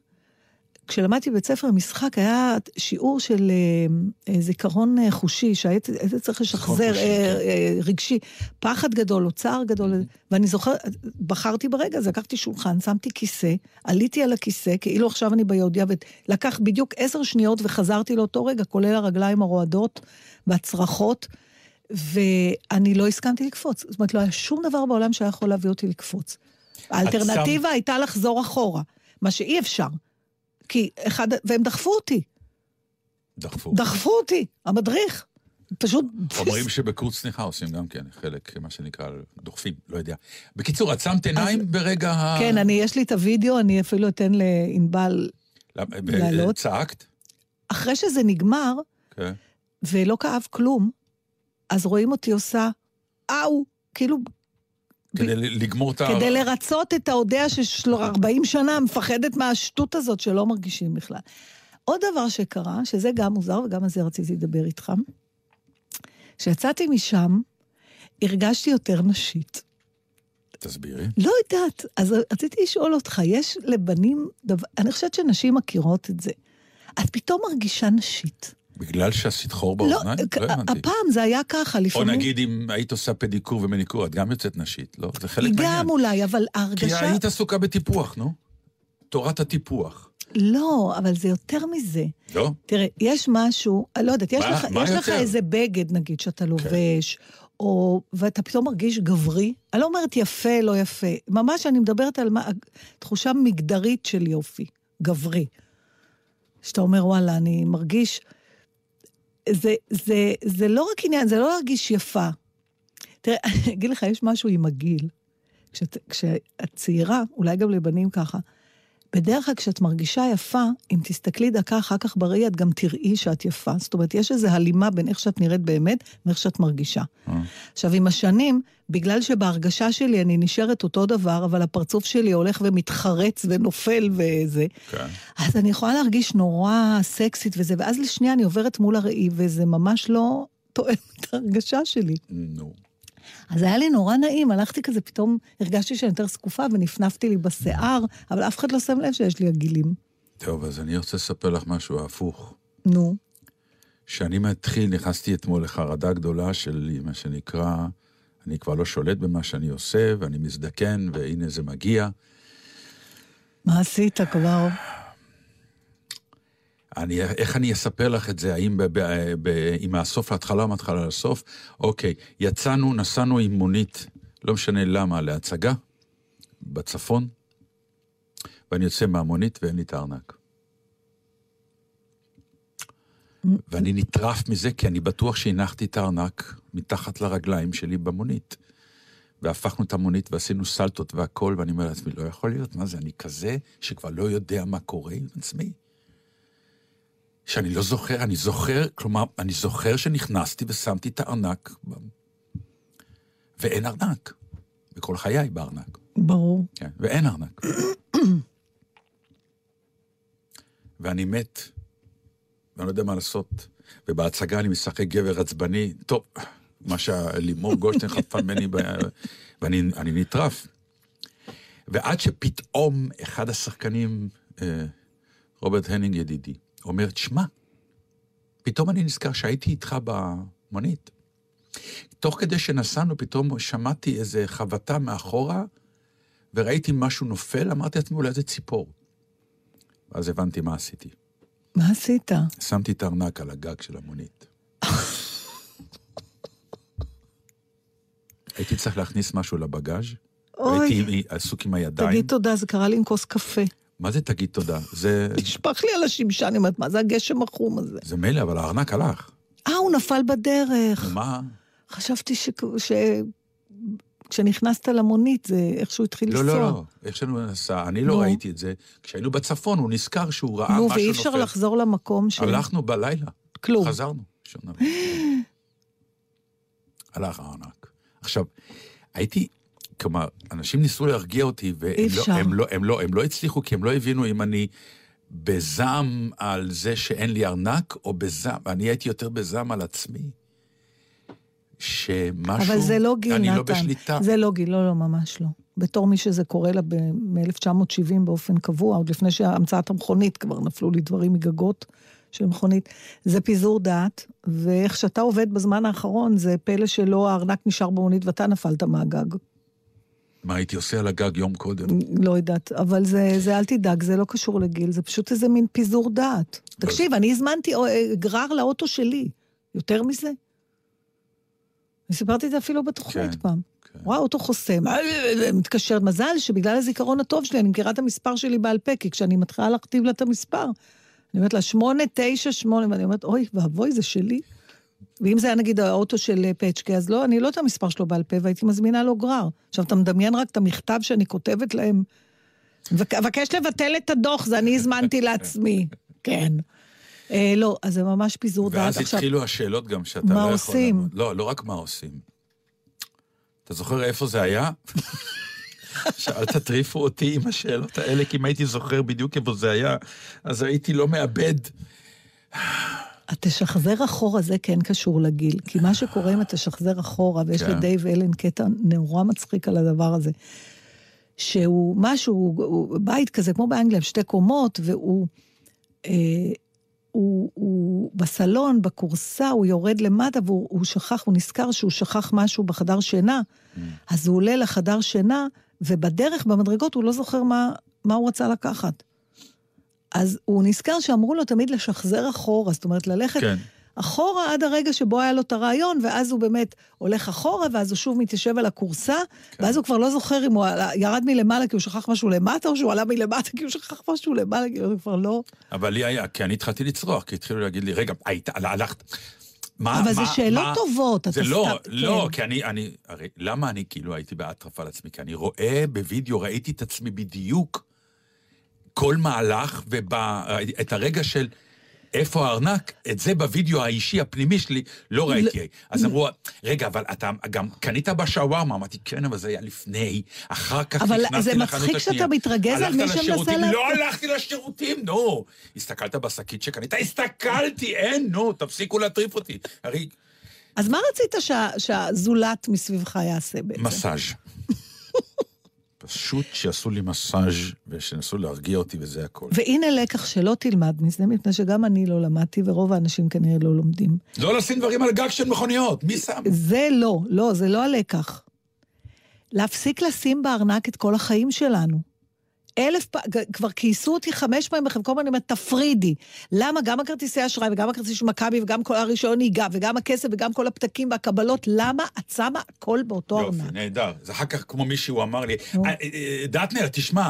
כשלמדתי בבית ספר למשחק, היה שיעור של אה, אה, זיכרון אה, חושי, שהיית היית צריך לשחזר, חושי, אה, כן. אה, רגשי. פחד גדול או צער גדול, ואני זוכרת, בחרתי ברגע הזה, לקחתי שולחן, שמתי כיסא, עליתי על הכיסא, כאילו עכשיו אני ביהודיה, ולקח בדיוק עשר שניות וחזרתי לאותו רגע, כולל הרגליים הרועדות והצרחות, ואני לא הסכמתי לקפוץ. זאת אומרת, לא היה שום דבר בעולם שהיה יכול להביא אותי לקפוץ. האלטרנטיבה הייתה לחזור אחורה, מה שאי אפשר. כי אחד, והם דחפו אותי, דחפו. דחפו אותי, המדריך. פשוט... אומרים שבקורס צניחה עושים גם כן חלק, מה שנקרא, דוחפים, לא יודע. בקיצור, עצמת עיניים ברגע ה... כן, אני, יש לי את הוידאו, אני אפילו אתן לענבל. למה- ב- לעלות. צעקת? אחרי שזה נגמר, כן. ולא כאב כלום, אז רואים אותי עושה, אאו, כאילו, כדי לגמור את ה... כדי לרצות את ההודע של 40 שנה, מפחדת מהשטות הזאת שלא מרגישים בכלל. עוד דבר שקרה, שזה גם מוזר, וגם על זה רציתי לדבר איתך, כשיצאתי משם, הרגשתי יותר נשית. תסבירי. לא יודעת, אז רציתי לשאול אותך, יש לבנים דבר, אני חושבת שנשים מכירות את זה. את פתאום מרגישה נשית. בגלל שעשית חור לא, באוזניים? לא הבנתי. הפעם זה היה ככה, או לפעמים... נגיד אם היית עושה פדיקור ומניקור, את גם יוצאת נשית, לא? זה חלק מהעניין. גם אולי, אבל כי ההרגשה... היית עסוקה בטיפוח, נו. תורת הטיפוח. לא, אבל זה יותר מזה. לא? תראה, יש משהו, אני לא יודעת, יש מה- לך, מה יש לך? איזה בגד, נגיד, שאתה לובש, או, ואתה פתאום מרגיש גברי. אני לא אומרת יפה, לא יפה. ממש אני מדברת על מה, תחושה מגדרית של יופי, גברי. שאתה אומר, וואלה, אני מרגיש... זה, זה, זה לא רק עניין, זה לא להרגיש יפה. תראה, (laughs) אני אגיד לך, יש משהו עם הגיל. כשאת, כשאת צעירה, אולי גם לבנים ככה, בדרך כלל כשאת מרגישה יפה, אם תסתכלי דקה אחר כך בראי, את גם תראי שאת יפה. זאת אומרת, יש איזו הלימה בין איך שאת נראית באמת ואיך שאת מרגישה. אה. עכשיו, עם השנים, בגלל שבהרגשה שלי אני נשארת אותו דבר, אבל הפרצוף שלי הולך ומתחרץ ונופל וזה, כן. אז אני יכולה להרגיש נורא סקסית וזה, ואז לשנייה אני עוברת מול הראי, וזה ממש לא תואם את ההרגשה שלי. נו. אז היה לי נורא נעים, הלכתי כזה, פתאום הרגשתי שאני יותר זקופה ונפנפתי לי בשיער, אבל אף אחד לא שם לב שיש לי עגילים. טוב, אז אני רוצה לספר לך משהו הפוך. נו. כשאני מתחיל, נכנסתי אתמול לחרדה גדולה של מה שנקרא, אני כבר לא שולט במה שאני עושה, ואני מזדקן, והנה זה מגיע. מה עשית כבר? אני, איך אני אספר לך את זה? האם ב, ב, ב, עם מהסוף להתחלה או מההתחלה לסוף? אוקיי, יצאנו, נסענו עם מונית, לא משנה למה, להצגה, בצפון, ואני יוצא מהמונית ואין לי את הארנק. ואני נטרף מזה, כי אני בטוח שהנחתי את הארנק מתחת לרגליים שלי במונית. והפכנו את המונית ועשינו סלטות והכל, ואני אומר לעצמי, לא יכול להיות, מה זה, אני כזה שכבר לא יודע מה קורה עם עצמי? שאני לא זוכר, אני זוכר, כלומר, אני זוכר שנכנסתי ושמתי את הארנק, ואין ארנק. בכל חיי בארנק. ברור. כן, ואין ארנק. (coughs) ואני מת, ואני לא יודע מה לעשות. ובהצגה אני משחק גבר עצבני, טוב, מה שלימור (coughs) גולדשטיין חטפה ממני, ב... ואני אני נטרף. ועד שפתאום אחד השחקנים, אה, רוברט הנינג ידידי, אומר, תשמע, פתאום אני נזכר שהייתי איתך במונית. תוך כדי שנסענו, פתאום שמעתי איזה חבטה מאחורה, וראיתי משהו נופל, אמרתי לעצמי, אולי זה ציפור. ואז הבנתי מה עשיתי. מה עשית? שמתי את הארנק על הגג של המונית. (laughs) הייתי צריך להכניס משהו לבגאז' אוי. הייתי עסוק עם הידיים. תגיד תודה, זה קרה לי עם כוס קפה. מה זה תגיד תודה? זה, נשפך לי על השמשה, אני אומרת, מה זה הגשם החום הזה? זה מילא, אבל הארנק הלך. אה, הוא נפל בדרך. נו, מה? חשבתי ש... ש... כשנכנסת למונית, זה איכשהו התחיל לא, לנסוע. לא, לא. איך שלנו נסע, אני לא נו. ראיתי את זה. כשהיינו בצפון, הוא נזכר שהוא ראה נו, משהו נופל. ואי אפשר לחזור למקום ש... הלכנו בלילה. כלום. חזרנו. (gasps) הלך הארנק. עכשיו, הייתי, כלומר, אנשים ניסו להרגיע אותי, והם לא. הם לא, הם לא, הם לא הצליחו, כי הם לא הבינו אם אני בזעם על זה שאין לי ארנק, או בזעם, אני הייתי יותר בזעם על עצמי. שמשהו... אבל זה לא גיל, אני נתן. לא בשליטה. זה לא גיל, לא, לא, ממש לא. בתור מי שזה קורה לה מ-1970 באופן קבוע, עוד לפני שהמצאת המכונית, כבר נפלו לי דברים מגגות של מכונית. זה פיזור דעת, ואיך שאתה עובד בזמן האחרון, זה פלא שלא הארנק נשאר במונית ואתה נפלת מהגג. מה הייתי עושה על הגג יום קודם? לא יודעת, אבל זה, זה אל תדאג, זה לא קשור לגיל, זה פשוט איזה מין פיזור דעת. תקשיב, אני הזמנתי אה, גרר לאוטו שלי. יותר מזה? אני סיפרתי את זה אפילו בתוכנית כן, פעם. כן. רואה אוטו חוסם, אה, מתקשרת, מזל שבגלל הזיכרון הטוב שלי, אני מכירה את המספר שלי בעל פה, כי כשאני מתחילה להכתיב לה את המספר, אני אומרת לה, שמונה, תשע, שמונה, ואני אומרת, אוי, ואבוי, זה שלי. ואם זה היה נגיד האוטו של אה, פצ'קה, אז לא, אני לא את המספר שלו בעל פה, והייתי מזמינה לו גרר. עכשיו, אתה מדמיין רק את המכתב שאני כותבת להם, "בק- אבקש לבטל את הדוח, זה אני הזמנתי לעצמי. (laughs) כן. אה, לא, אז זה ממש פיזור דעת. ואז התחילו השאלות גם שאתה מה לא יכול עושים? לעמוד. לא, לא רק מה עושים. אתה זוכר איפה זה היה? (laughs) שאל תטריפו אותי עם השאלות האלה, כי אם הייתי זוכר בדיוק איפה זה היה, אז הייתי לא מאבד. התשחזר אחורה זה כן קשור לגיל, כי מה שקורה אם התשחזר אחורה, ויש כן. לדייב אלן קטע נורא מצחיק על הדבר הזה, שהוא משהו, הוא, הוא בית כזה, כמו באנגליה, שתי קומות, והוא אה, הוא, הוא בסלון, בכורסה, הוא יורד למטה, והוא הוא שכח, הוא נזכר שהוא שכח משהו בחדר שינה, אז הוא עולה לחדר שינה, ובדרך, במדרגות, הוא לא זוכר מה, מה הוא רצה לקחת. אז הוא נזכר שאמרו לו תמיד לשחזר אחורה, זאת אומרת, ללכת כן. אחורה עד הרגע שבו היה לו את הרעיון, ואז הוא באמת הולך אחורה, ואז הוא שוב מתיישב על הכורסה, כן. ואז הוא כבר לא זוכר אם הוא ירד מלמעלה כי הוא שכח משהו למטה, או שהוא עלה מלמטה כי הוא שכח משהו למעלה, כי הוא כבר לא... אבל לי היה, כי אני התחלתי לצרוח, כי התחילו להגיד לי, רגע, היית, הלכת... מה, אבל זה מה, שאלות מה? טובות, זה אתה לא, סתם- לא, כן. כי אני, אני, הרי למה אני כאילו הייתי באטרף על עצמי? כי אני רואה בווידאו, ראיתי את עצמי בדיוק כל מהלך, ואת הרגע של איפה הארנק, את זה בווידאו האישי הפנימי שלי לא ראיתי. אז אמרו, רגע, אבל אתה גם קנית בשווארמה? אמרתי, כן, אבל זה היה לפני, אחר כך אבל נכנסתי זה לחנות מצחיק השנייה. שאתה מתרגז על מי שמנסה לא הלכתי לשירותים, נו. הסתכלת בשקית שקנית? הסתכלתי, אין, נו, תפסיקו להטריף אותי. הרי אז מה רצית שה- שהזולת מסביבך יעשה בעצם? מסאז'. (laughs) פשוט שיעשו לי מסאז' ושינסו להרגיע אותי וזה הכל. והנה לקח שלא תלמד מזה, מפני שגם אני לא למדתי, ורוב האנשים כנראה לא לומדים. לא לשים דברים על גג של מכוניות, מי שם? זה לא, לא, זה לא הלקח. להפסיק לשים בארנק את כל החיים שלנו. אלף פעם, כבר כייסו אותי חמש פעמים בחלקו, ואני אומרת, תפרידי. למה גם הכרטיסי אשראי וגם הכרטיס של מכבי וגם כל הרישיון נהיגה וגם הכסף וגם כל הפתקים והקבלות, למה את שמה הכל באותו יופי, ארנק? נהדר. זה אחר כך כמו מישהו אמר לי, נו. "אה, אה, דטנר, תשמע,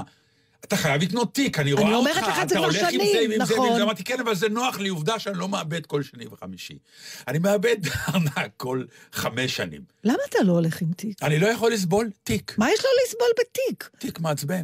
אתה חייב לקנות תיק, אני רואה אותך, אומרת לך את זה אתה הולך עם שנים, זה, עם זה, נכון. ועם זה. אמרתי, כן, אבל זה נוח לי, עובדה שאני לא מאבד כל שני וחמישי. אני מאבד (laughs) ארנק כל חמש שנים. למה אתה לא הולך עם תיק? אני לא יכול לסבול תיק. מה יש לו לסבול בתיק? תיק מעצבן.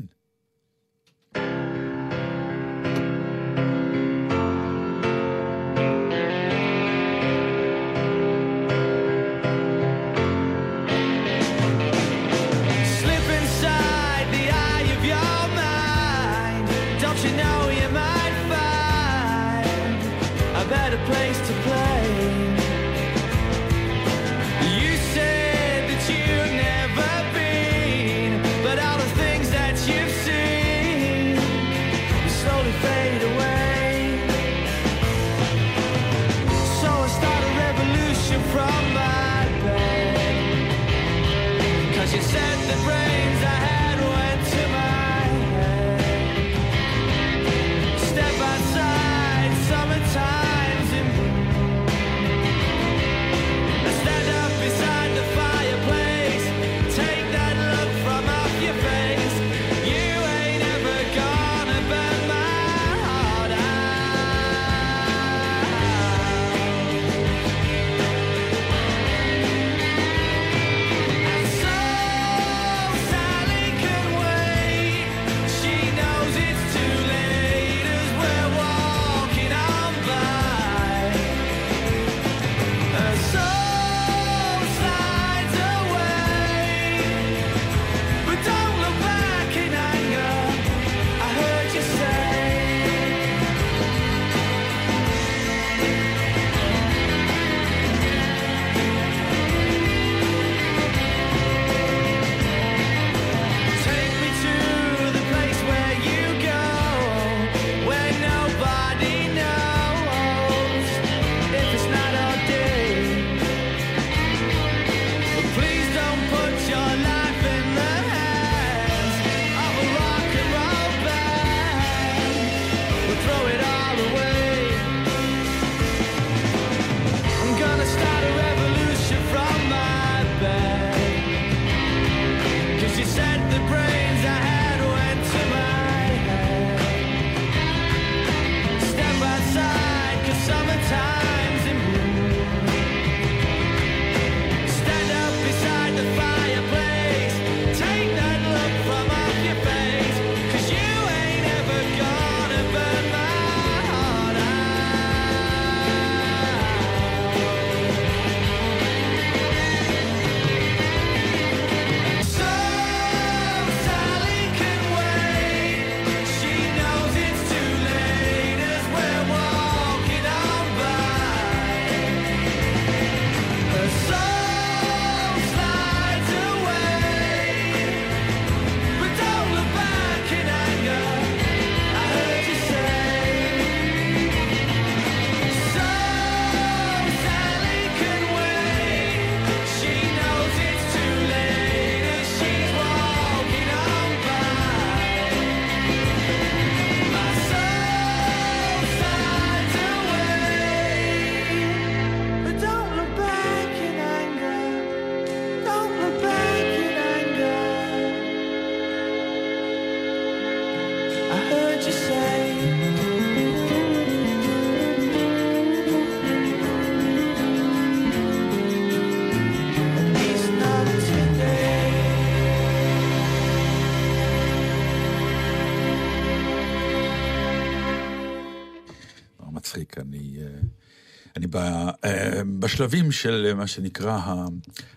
אה, בשלבים של מה שנקרא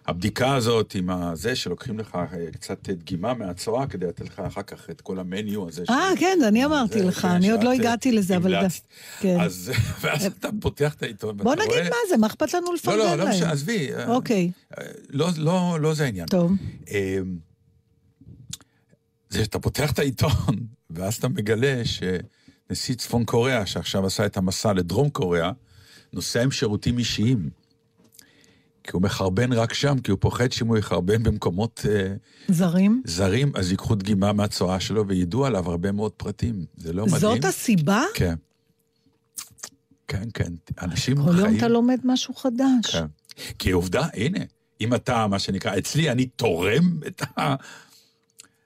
הבדיקה הזאת עם הזה, שלוקחים לך אה, קצת דגימה מהצואה כדי לתת לך אחר כך את כל המניו הזה. אה, כן, אני אמרתי זה, לך, כן, אני עוד לא אה, הגעתי לזה, אבל... כן. אז, (laughs) ואז אתה פותח את העיתון בוא ואתה נגיד רואה... מה זה, מה אכפת לנו לא, לפרגן לא, להם? לא משנה, עזבי. אה, אוקיי, אה, לא, לא, לא זה העניין. טוב. אה, זה שאתה פותח את העיתון, (laughs) ואז אתה מגלה שנשיא צפון קוריאה, שעכשיו עשה את המסע לדרום קוריאה, נוסע עם שירותים אישיים. כי הוא מחרבן רק שם, כי הוא פוחד שאם הוא יחרבן במקומות אה, זרים? זרים, אז ייקחו דגימה מהצואה שלו וידעו עליו הרבה מאוד פרטים. זה לא מדהים? זאת הסיבה? כן. כן, כן. אנשים כל חיים... יום אתה לומד משהו חדש. כן. כי עובדה, הנה, אם אתה, מה שנקרא, אצלי אני תורם את ה...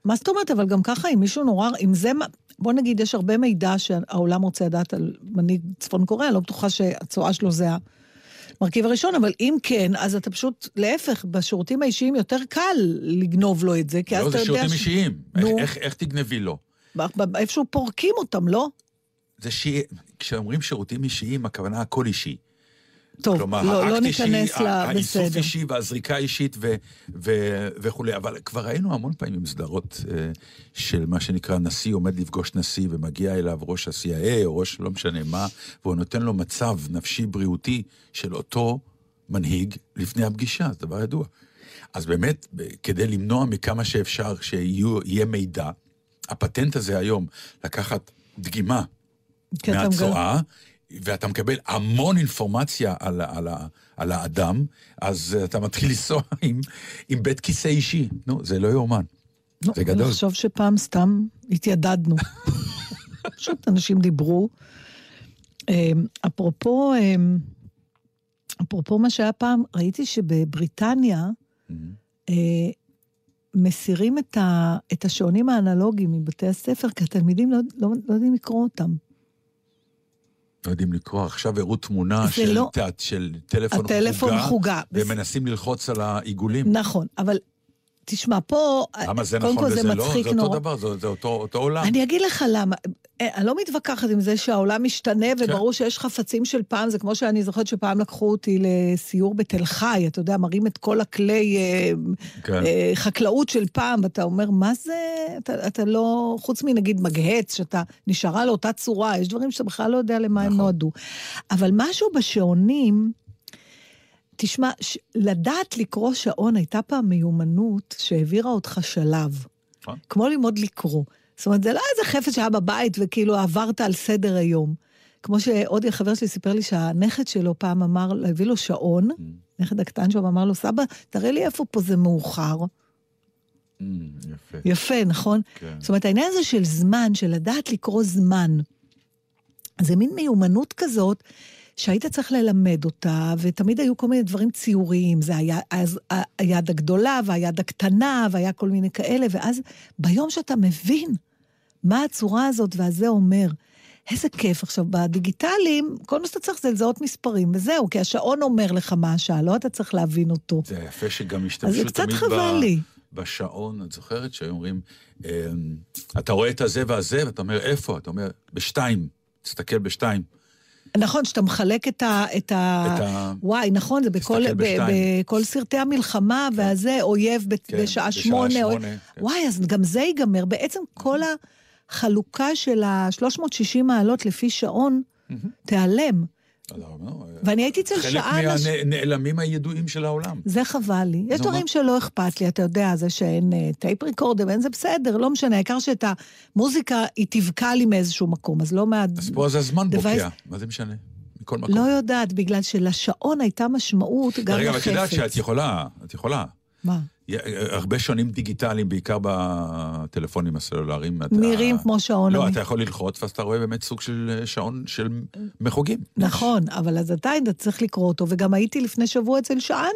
מה זאת אומרת? אבל גם ככה, אם מישהו נורא... אם זה... בוא נגיד, יש הרבה מידע שהעולם רוצה לדעת על מנהיג צפון קוריאה, לא בטוחה שהצואה שלו זה המרכיב הראשון, אבל אם כן, אז אתה פשוט, להפך, בשירותים האישיים יותר קל לגנוב לו את זה, כי אז לא, אתה זה יודע... שירותים ש- אישיים. איך- נו. איך- איך תגנבי לו? איפשהו פורקים אותם, לא? זה שיהיה... כשאומרים שירותים אישיים, הכוונה הכל אישי. טוב, כלומר, לא, לא אישי, ניכנס ל... האיסוף בסדר. אישי והזריקה אישית ו- ו- וכולי. אבל כבר ראינו המון פעמים סדרות אה, של מה שנקרא נשיא עומד לפגוש נשיא ומגיע אליו ראש ה-CIA או ראש לא משנה מה, והוא נותן לו מצב נפשי בריאותי של אותו מנהיג לפני הפגישה, זה דבר ידוע. אז באמת, כדי למנוע מכמה שאפשר שיהיה מידע, הפטנט הזה היום, לקחת דגימה מגלה- מהצואה, ואתה מקבל המון אינפורמציה על, על, על האדם, אז אה, אתה מתחיל (laughs) לנסוע עם, עם בית כיסא אישי. נו, זה לא יאומן. לא, זה גדול. לחשוב שפעם סתם התיידדנו. (laughs) פשוט אנשים דיברו. אמ, אפרופו, אמ, אפרופו מה שהיה פעם, ראיתי שבבריטניה אה, מסירים את, ה, את השעונים האנלוגיים מבתי הספר, כי התלמידים לא, לא, לא יודעים לקרוא אותם. לא יודעים לקרוא, עכשיו הראו תמונה של, לא- ת- של טלפון, הטלפון חוגה, חוגה. ומנסים ללחוץ על העיגולים. נכון, אבל תשמע, פה, למה זה קודם נכון כל זה וזה לא? מצחיק זה אותו נורא. דבר, זה, זה אותו, אותו עולם. אני אגיד לך למה. אה, אני לא מתווכחת עם זה שהעולם משתנה, כן. וברור שיש חפצים של פעם, זה כמו שאני זוכרת שפעם לקחו אותי לסיור בתל חי, אתה יודע, מראים את כל הכלי אה, כן. אה, חקלאות של פעם, ואתה אומר, מה זה, אתה, אתה לא, חוץ מנגיד מגהץ, שאתה נשארה לאותה צורה, יש דברים שאתה בכלל לא יודע למה הם נכון. נועדו. אבל משהו בשעונים, תשמע, ש- לדעת לקרוא שעון הייתה פעם מיומנות שהעבירה אותך שלב. נכון. כמו ללמוד לקרוא. זאת אומרת, זה לא איזה חפץ שהיה בבית וכאילו עברת על סדר היום. כמו שעוד חבר שלי סיפר לי שהנכד שלו פעם אמר, הביא לו שעון, נכד הקטן שלו, ואמר לו, סבא, תראה לי איפה פה זה מאוחר. Mm, יפה. יפה, נכון? כן. זאת אומרת, העניין הזה של זמן, של לדעת לקרוא זמן, זה מין מיומנות כזאת שהיית צריך ללמד אותה, ותמיד היו כל מיני דברים ציוריים. זה היה אז היד הגדולה והיד הקטנה, והיה כל מיני כאלה, ואז ביום שאתה מבין מה הצורה הזאת והזה אומר, איזה כיף. עכשיו, בדיגיטליים, כל מה שאתה צריך זה לזהות מספרים, וזהו, כי השעון אומר לך מה השעה, לא אתה צריך להבין אותו. זה יפה שגם אז השתמשו זה קצת תמיד חבל לי. בשעון, את זוכרת שהיו אומרים, אמ, אתה רואה את הזה והזה, ואתה אומר, איפה? אתה אומר, בשתיים, תסתכל בשתיים. נכון, שאתה מחלק את ה... את ה... את ה... וואי, נכון, זה בכל, ב, בשתיים. בכל סרטי המלחמה, והזה, אויב ב, כן, בשעה שמונה. או... שמונה, כן. וואי, אז גם זה ייגמר. בעצם כל החלוקה של ה-360 מעלות לפי שעון תיעלם. אז אמרנו, ואני הייתי אצל חלק שען... הש- מהנעלמים הידועים של העולם. זה חבל לי. יש דברים מה? שלא אכפת לי, אתה יודע, זה שאין אה, טייפ ריקורדר ואין זה בסדר, לא משנה, העיקר שאת המוזיקה, היא תבקע לי מאיזשהו מקום, אז לא מה... אז פה אז הזמן בוקע, מה זה משנה? מכל מקום. לא יודעת, בגלל שלשעון הייתה משמעות גם רגע, אבל את יודעת לחפץ. שאת יכולה, את יכולה. מה? הרבה שונים דיגיטליים, בעיקר בטלפונים הסלולריים. אתה- נראים כמו שעון. לא, אתה יכול ללחוץ, ואז אתה רואה באמת סוג של אה, שעון של מחוגים. נכון, אבל אז אתה צריך לקרוא אותו, וגם הייתי לפני שבוע אצל שען.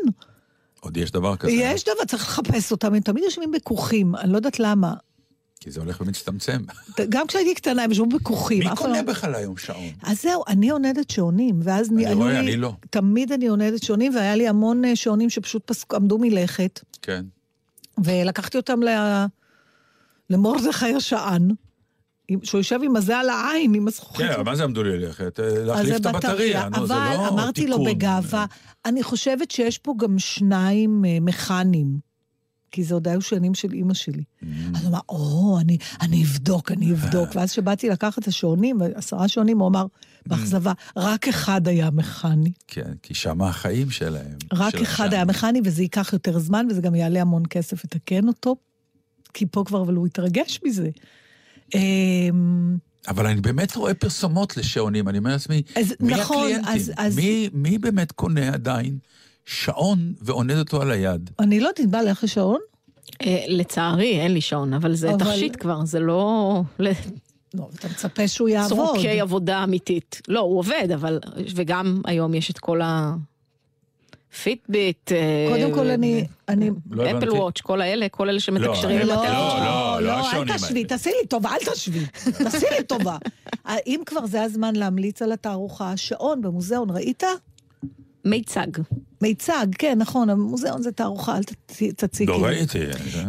עוד יש דבר כזה. יש דבר, צריך לחפש אותם, הם תמיד יושבים בכוכים, אני לא יודעת למה. כי זה הולך ומצטמצם. גם כשהייתי קטנה הם ישבו בכוכים. מי קונה לא- בכלל היום שעון? אז זהו, אני עונדת שעונים, ואז אני היו רואה, אני לא. תמיד אני עונדת שעונים, והיה לי המון אה, שעונים שפשוט עמדו מלכת, כן. ולקחתי אותם ל... למרדכי השען, שהוא יושב עם הזה על העין, עם הזכוכית. כן, אבל מה זה עמדו לי ללכת? אה, להחליף את הבטריה, נו, זה אבל לא אמרתי לו תיקון. בגאווה, אני חושבת שיש פה גם שניים אה, מכניים. כי זה עוד היו שנים של אימא שלי. Mm. אז הוא אמר, או, אני, אני אבדוק, אני אבדוק. ואז כשבאתי לקחת את השעונים, עשרה שעונים, הוא אמר, באכזבה, רק אחד היה מכני. כן, כי שם החיים שלהם. רק של אחד. היה מכני, וזה ייקח יותר זמן, וזה גם יעלה המון כסף לתקן אותו. כי פה כבר, אבל הוא התרגש מזה. אמ, אבל אני באמת רואה פרסומות לשעונים, אני אומר לעצמי, מי נכון, הקליינטים? אז- אז- מי, מי באמת קונה עדיין שעון ועונד אותו על היד? אני לא יודעת, בא לך שעון? אה, לצערי, אין לי שעון, אבל זה תכשיט כבר, זה לא לא, אתה מצפה שהוא יעבוד. לצורכי עבודה אמיתית. לא, הוא עובד, אבל... וגם היום יש את כל ה... פיטביט, אה, קודם כל, אני... אני... לא אפל הבנתי. וואץ', כל האלה, כל אלה שמתקשרים עם לא, הטלפון. לא, לא, אל השעונים תשווי, האלה. תעשי לי טובה, אל תשווי. תעשי לי טובה. (laughs) אם כבר זה הזמן להמליץ על התערוכה, שעון במוזיאון, ראית? מיצג. מיצג, כן, נכון, המוזיאון זה תערוכה, אל ת- תציקי. לא. ראיתי.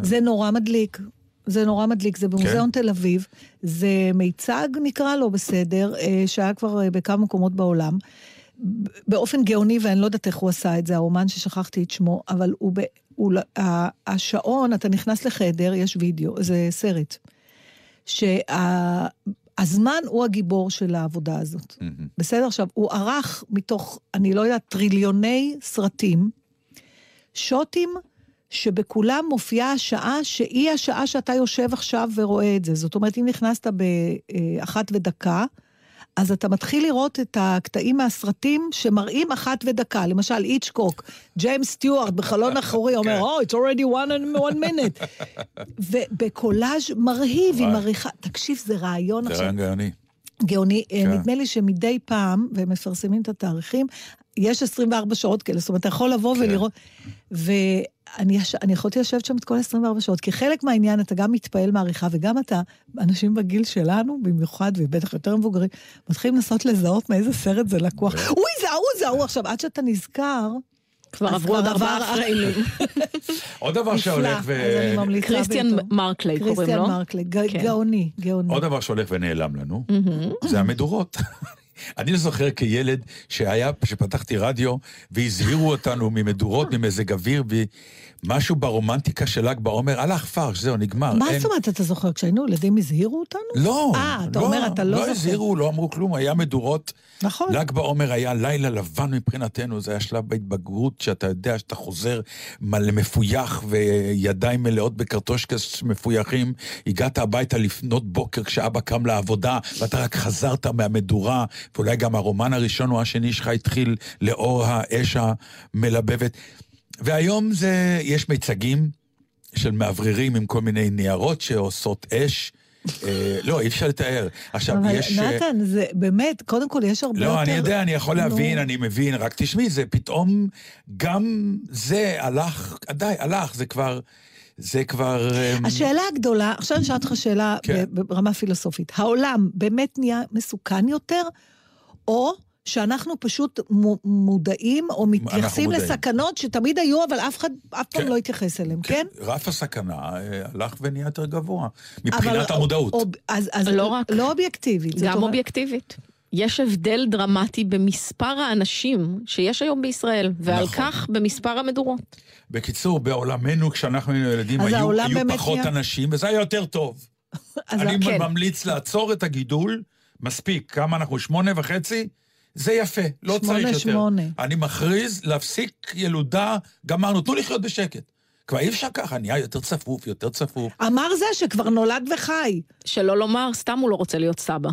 זה נורא מדליק. זה נורא מדליק, זה במוזיאון תל אביב. זה מיצג, נקרא לו בסדר, אה, שהיה כבר אה, בכמה מקומות בעולם. באופן גאוני, ואני לא יודעת איך הוא עשה את זה, האומן ששכחתי את שמו, אבל הוא, ב, הוא השעון, אתה נכנס לחדר, יש וידאו, זה סרט, שהזמן הוא הגיבור של העבודה הזאת. מהמם. בסדר? עכשיו, הוא ערך מתוך, אני לא יודעת, טריליוני סרטים, שוטים שבכולם מופיעה השעה שהיא השעה שאתה יושב עכשיו ורואה את זה. זאת אומרת, אם נכנסת באחת ודקה, אז אתה מתחיל לראות את הקטעים מהסרטים שמראים אחת ודקה. למשל, איצ'קוק, ג'יימס סטיוארט בחלון (laughs) אחורי אומר, Oh, it's already one, and one minute. (laughs) ובקולאז' מרהיב, וואי. מריחה... תקשיב, זה רעיון זה עכשיו. רעיון גאוני. גאוני. כן. כן. נדמה לי שמדי פעם, והם מפרסמים את התאריכים, יש 24 שעות כאלה, זאת אומרת, אתה יכול לבוא כן. ולראות... ואני יש... אני יכולתי לשבת שם את כל 24 שעות, כי חלק מהעניין, אתה גם מתפעל מעריכה, וגם אתה, אנשים בגיל שלנו, במיוחד, ובטח יותר מבוגרים, מתחילים לנסות לזהות מאיזה סרט זה לקוח. כן. אוי, זה ההוא, זה ההוא. עכשיו, עד שאתה נזכר... כבר עברו עוד ארבעה פריימים. (laughs) עוד דבר שהולך ו... אני קריסטיאן. מרקלי קוראים קריסטיאן לו. מרקלי, ג- כן. גאוני, גאוני. עוד דבר שהולך ונעלם לנו, זה המדורות. (laughs) אני לא זוכר כילד שהיה, שפתחתי רדיו, והזהירו אותנו ממדורות, ממזג אוויר, ומשהו ברומנטיקה של ל"ג בעומר, הלך פרש, זהו, נגמר. מה אין- זאת אומרת, אתה זוכר, כשהיינו ילדים הזהירו אותנו? לא, אה, אתה אומר, אתה לא לא זוכר. הזהירו, לא אמרו כלום, היה מדורות. נכון. ל"ג בעומר היה לילה לבן מבחינתנו, זה היה שלב בהתבגרות, שאתה יודע שאתה חוזר מלא מפויח וידיים מלאות בקרטושקס מפויחים. הגעת הביתה לפנות בוקר כשאבא קם לעבודה, ואתה רק חזרת מהמדורה, ואולי גם הרומן הראשון או השני שלך התחיל לאור האש המלבבת. והיום זה, יש מיצגים של מאווררים עם כל מיני ניירות שעושות אש. אה, לא, אי אפשר לתאר. עכשיו, אבל יש... אה, נתן, זה באמת, קודם כל יש הרבה יותר... לא, אני יודע, אני יכול להבין, נו. אני מבין, רק תשמעי, זה פתאום, גם זה הלך, די, הלך, זה כבר, זה כבר... אמ, השאלה הגדולה, עכשיו אני אשאל אותך שאלה כן. ברמה פילוסופית. העולם באמת נהיה מסוכן יותר, או שאנחנו פשוט מו- מודעים או מתייחסים. לסכנות שתמיד היו, אבל אף אחד אף פעם כן. לא התייחס אליהן, כן? רף הסכנה אה, הלך ונהיה יותר גבוה, מבחינת אבל- המודעות. או- אז, אז לא רק. לא אובייקטיבית. גם אובייקטיבית. יש הבדל דרמטי במספר האנשים שיש היום בישראל, ועל נכון. כך במספר המדורות. בקיצור, בעולמנו, כשאנחנו היינו ילדים, היו, היו פחות נהיה- אנשים, וזה היה יותר טוב. (laughs) אני כן. ממליץ לעצור את הגידול, מספיק, כמה אנחנו? שמונה וחצי? זה יפה, לא שמונה, צריך יותר. שמונה. אני מכריז להפסיק ילודה, גמרנו, תנו לחיות בשקט. כבר אי אפשר ככה, נהיה יותר צפוף, יותר צפוף. אמר זה שכבר נולד וחי. שלא לומר, סתם הוא לא רוצה להיות סבא.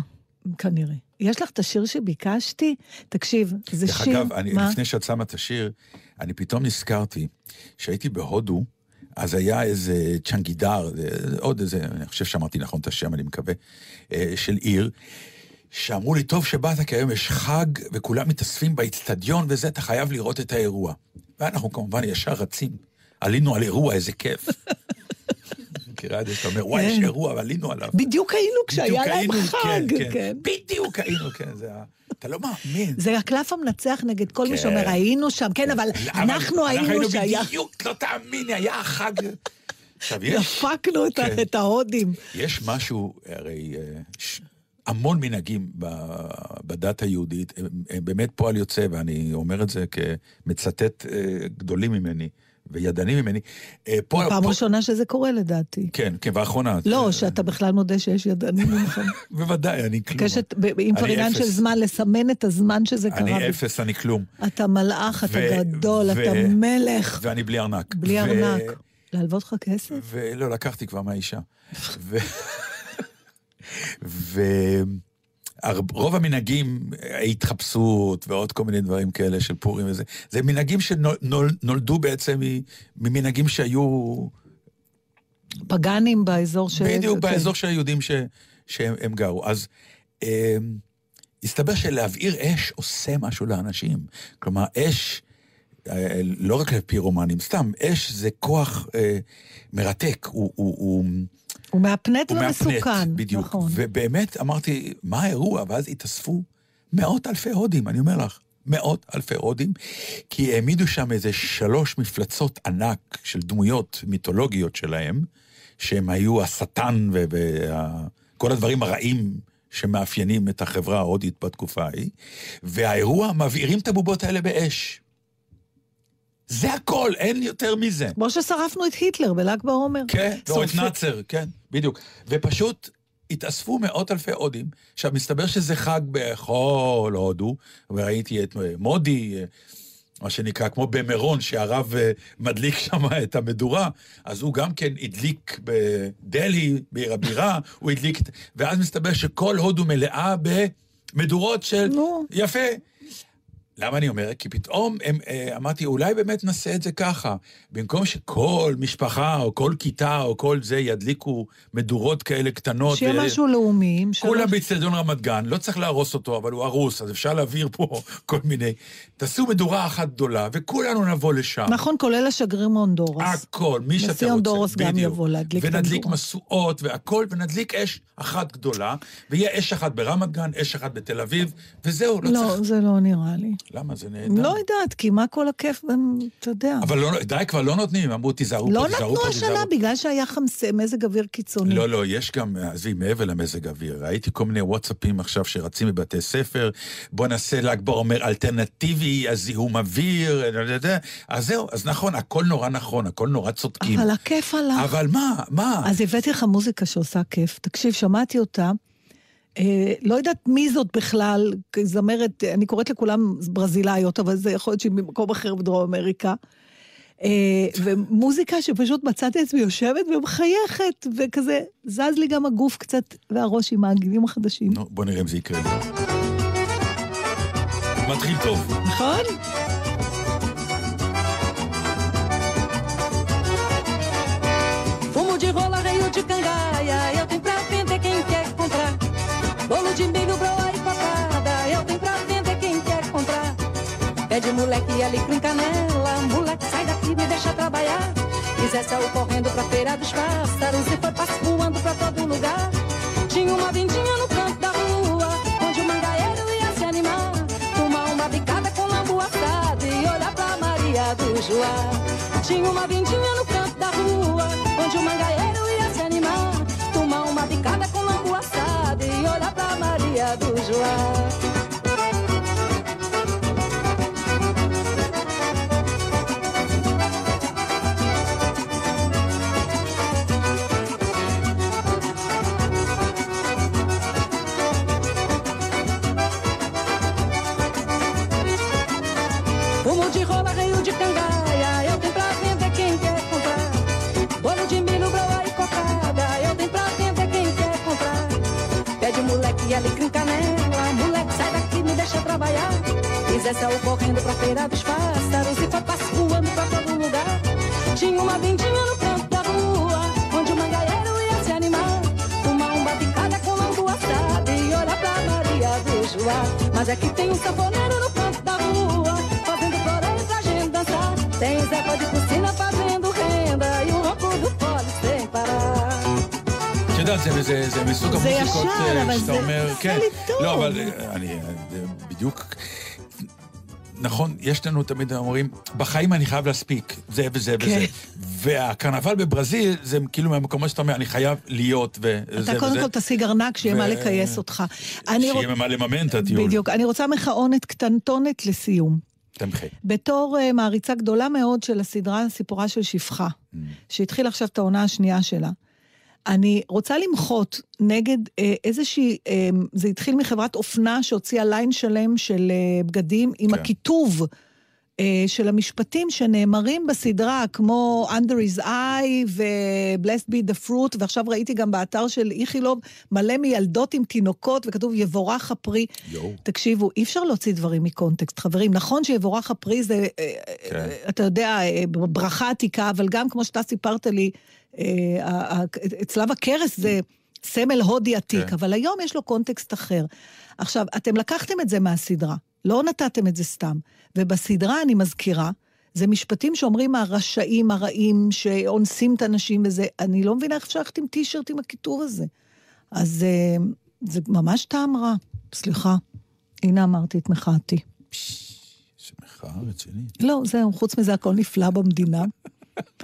כנראה. יש לך את השיר שביקשתי? תקשיב, זה דרך שיר... אגב, אני, מה? לפני שאת שמה את השיר, אני פתאום נזכרתי שהייתי בהודו, אז היה איזה צ'אנגידר, אה, עוד איזה, אני חושב שאמרתי נכון את השם, אני מקווה, אה, של עיר, שאמרו לי, טוב שבאת, כי היום יש חג, וכולם מתאספים באיצטדיון וזה, אתה חייב לראות את האירוע. ואנחנו כמובן ישר רצים. עלינו על אירוע, איזה כיף. (laughs) מכירה את זה שאתה אומר, וואי, יש כן. אירוע, ועלינו עליו. בדיוק היינו כשהיה להם היינו, חג, כן, כן. כן. בדיוק היינו, כן, זה ה... אתה לא מאמין. זה הקלף המנצח נגד כל מי כן. שאומר, היינו שם, כן, אבל אנחנו היינו שהיה... בדיוק, לא תאמיני, היה חג. עכשיו, יש... דפקנו את כן. ההודים. יש משהו, הרי אה, המון מנהגים בדת היהודית, הם, הם באמת פועל יוצא, ואני אומר את זה כמצטט אה, גדולים ממני וידענים ממני. אה, פה, פעם פה, ראשונה שזה קורה לדעתי. כן, כן, ואחרונה. לא, אה, שאתה בכלל מודה שיש ידענים ממך. (laughs) בוודאי, אני כלום. מבקשת, ב- אם כבר אני עניין של. זמן, לסמן את הזמן שזה קרה. אני אפס, אני כלום. אתה מלאך, אתה ו- גדול, ו- אתה מלך. ואני בלי ארנק. בלי ו- ארנק. להלוות לך כסף? ולא, לקחתי כבר מהאישה. (laughs) ורוב המנהגים, ההתחפשות ועוד כל מיני דברים כאלה של פורים וזה, זה מנהגים שנולדו בעצם ממנהגים שהיו פגאנים באזור ש... בדיוק כן. באזור של היהודים ש... שהם הם גרו. אז אה, הסתבר שלהבעיר אש עושה משהו לאנשים. כלומר, אש, אה, לא רק לפירומנים, סתם, אש זה כוח אה, מרתק, הוא... הוא, הוא הוא מהפנט ומסוכן. בדיוק. נכון. ובאמת אמרתי, מה האירוע? ואז התאספו מאות אלפי הודים, אני אומר לך, מאות אלפי הודים, כי העמידו שם איזה שלוש מפלצות ענק של דמויות מיתולוגיות שלהם, שהם היו השטן וכל הדברים הרעים שמאפיינים את החברה ההודית בתקופה ההיא, והאירוע, מבעירים את הבובות האלה באש. זה הכל, אין יותר מזה. כמו ששרפנו את היטלר בל"ג בעומר. כן, או את שורפים- נאצר, כן, בדיוק. ופשוט התאספו מאות אלפי הודים. עכשיו, מסתבר שזה חג בכל הודו, וראיתי את מודי, אה, מה שנקרא, כמו במירון, שהרב אה, מדליק שם (laughs) את המדורה, אז הוא גם כן הדליק בדלהי, בעיר הבירה, (laughs) הוא הדליק, את- ואז מסתבר שכל הודו מלאה במדורות של... נו. יפה. למה אני אומר? כי פתאום הם, אה, אמרתי, אולי באמת נעשה את זה ככה. במקום שכל משפחה או כל כיתה או כל זה ידליקו מדורות כאלה קטנות. שיהיה ו- משהו לאומי. כולם באצטדיון רמת גן, לא צריך להרוס אותו, אבל הוא הרוס, אז אפשר להעביר פה (laughs) כל מיני... תעשו מדורה אחת גדולה, וכולנו נבוא לשם. נכון, כולל השגריר מהונדורס. הכל, מי שאתה רוצה. נשיא הונדורס גם. יבוא להדליק את ונדליק. משואות והכל, ונדליק אש אחת גדולה, ויהיה אש אחת ברמת גן, אש אחת בתל אביב, וזהו, לא, לא, צריך... זה לא נראה לי. למה? זה נהדר. לא יודעת, כי מה כל הכיף, אתה יודע. אבל לא, די, כבר לא נותנים, אמרו, תיזהרו לא פה, תיזהרו נתנו פה, השנה תיזהרו. בגלל שהיה חמסין, מזג אוויר קיצוני. לא, לא, יש גם, עזבי, מעבר למזג אוויר. ראיתי כל מיני וואטסאפים עכשיו שרצים בבתי ספר, בוא נעשה ל"ג בעומר אלטרנטיבי, הזיהום אוויר, לא יודע, אז זהו, אז נכון, הכל נורא נכון, הכל נורא צודקים. אבל הכיף הלך. אבל מה, מה? אז הבאתי לך מוזיקה שעושה כיף. תקשיב, שמעתי אותה. אה, לא יודעת מי זאת בכלל, זמרת, אני קוראת לכולם ברזילאיות, אבל זה יכול להיות שהיא ממקום אחר בדרום אמריקה. אה, ומוזיקה שפשוט מצאתי עצמי יושבת ומחייכת, וכזה, זז לי גם הגוף קצת, והראש עם העגילים החדשים. נו, בוא נראה אם זה יקרה. מתחיל טוב. נכון? Fumo de rola, reio de cangaia, eu tenho Bolo de milho, broa e cocada, eu tenho pra vender quem quer comprar. Pede moleque ali com canela, moleque sai daqui, me deixa trabalhar. Zé saiu correndo pra feira dos pássaros e foi passo voando pra todo lugar. Tinha uma vendinha no canto da rua, onde o mangaeiro ia se animar. Tomar uma bicada com lambu assado e olhar pra Maria do Joá. Tinha uma vendinha no canto da rua, onde o mangaeiro ia se animar. Tomar uma bicada olhar pra Maria do Joá. Moleque alecrim canela, moleque sai daqui, me deixa trabalhar. E Zé saiu correndo pra feira dos pássaros e passo voando pra todo lugar. Tinha uma vendinha no canto da rua, onde o mangaeiro ia se animar. Uma bicada com lambu assado e olhar pra Maria do Joá. Mas é que tem um sanfoneiro זה, זה, זה מסוג זה המוזיקות אה, אבל שאתה זה אומר, עשה כן. לי טוב. לא, אבל אה, אני, אה, זה בדיוק... נכון, יש לנו תמיד אומרים, בחיים אני חייב להספיק, זה וזה כן. וזה. והקרנבל בברזיל, זה כאילו מהמקומות שאתה אומר, אני חייב להיות וזה וזה. אתה קודם כל תשיג ארנק שיהיה מה ו- לכייס אותך. אני רוצ- שיהיה מה לממן את הטיול. בדיוק. אני רוצה מחאונת קטנטונת לסיום. תמחי. בתור uh, מעריצה גדולה מאוד של הסדרה סיפורה של שפחה, Mm. שהתחילה עכשיו את העונה השנייה שלה, אני רוצה למחות נגד אה, איזושהי, אה, זה התחיל מחברת אופנה שהוציאה ליין שלם של אה, בגדים עם כן. הכיתוב של המשפטים שנאמרים בסדרה, כמו Under his eye ו-Blessed be the fruit, ועכשיו ראיתי גם באתר של איכילוב מלא מילדות עם תינוקות, וכתוב יבורך הפרי. יואו. תקשיבו, אי אפשר להוציא דברים מקונטקסט, חברים. נכון שיבורך הפרי זה, אה, כן. אה, אתה יודע, אה, ברכה עתיקה, אבל גם כמו שאתה סיפרת לי, אה, צלב הקרס זה סמל הודי עתיק, כן. אבל היום יש לו קונטקסט אחר. עכשיו, אתם לקחתם את זה מהסדרה, לא נתתם את זה סתם. ובסדרה, אני מזכירה, זה משפטים שאומרים הרשעים, הרעים, שאונסים את הנשים וזה. אני לא מבינה איך אפשר ללכת עם טישרט עם הכיתוב הזה. אז אה, זה ממש טעם רע. סליחה. הנה אמרתי את מחאתי. איזה מחאה רצינית. לא, זהו, חוץ מזה הכל נפלא במדינה.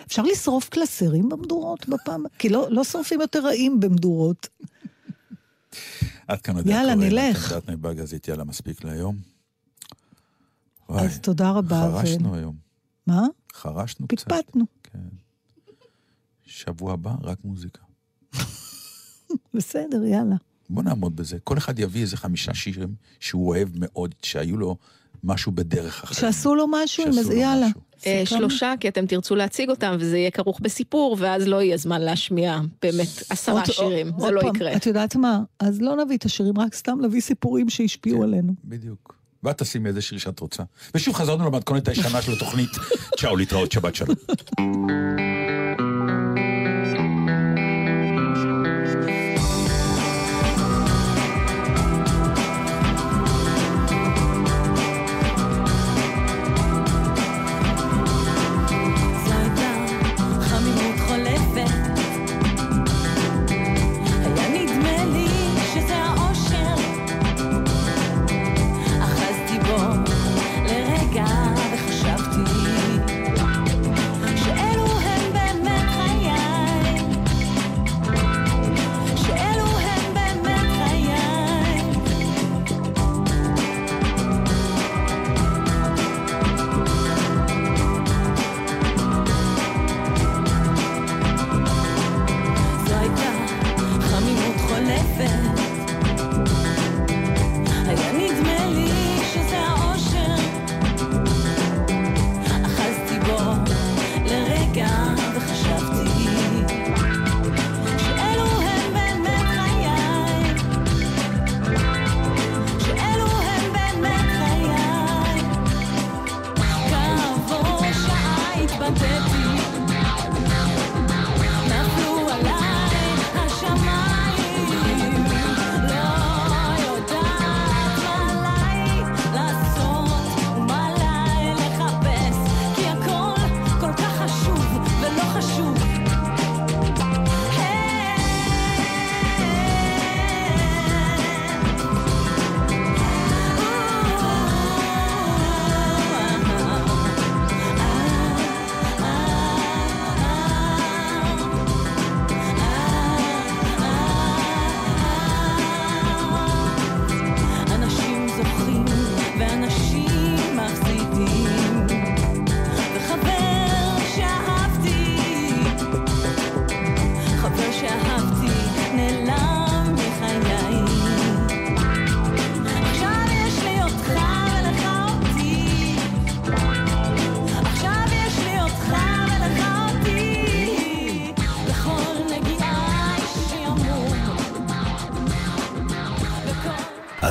אפשר לשרוף קלסרים במדורות בפעם? כי לא, לא שורפים יותר רעים במדורות. עד כאן הדעה יאללה, נלך. עד כאן בגזית, יאללה, מספיק להיום. וואי, אז תודה רבה. חרשנו ו- היום. מה? חרשנו קצת. פטפטנו. כן. שבוע הבא, רק מוזיקה. (laughs) בסדר, יאללה. בוא נעמוד בזה. כל אחד יביא איזה חמישה שירים שהוא אוהב מאוד, שהיו לו משהו בדרך אחרת. שעשו לו משהו, לו יאללה. אה? שלושה, כי אתם תרצו להציג אותם, וזה יהיה כרוך בסיפור, ואז לא יהיה זמן להשמיע באמת עשרה עוד- שירים. זה עוד לא פעם, יקרה. את יודעת מה? אז לא נביא את השירים, רק סתם נביא סיפורים שהשפיעו כן. עלינו. בדיוק. ואת תשימי איזה שיר שאת רוצה. ושוב חזרנו למתכונת הישנה של התוכנית. (laughs) צ'או, להתראות, שבת שלום.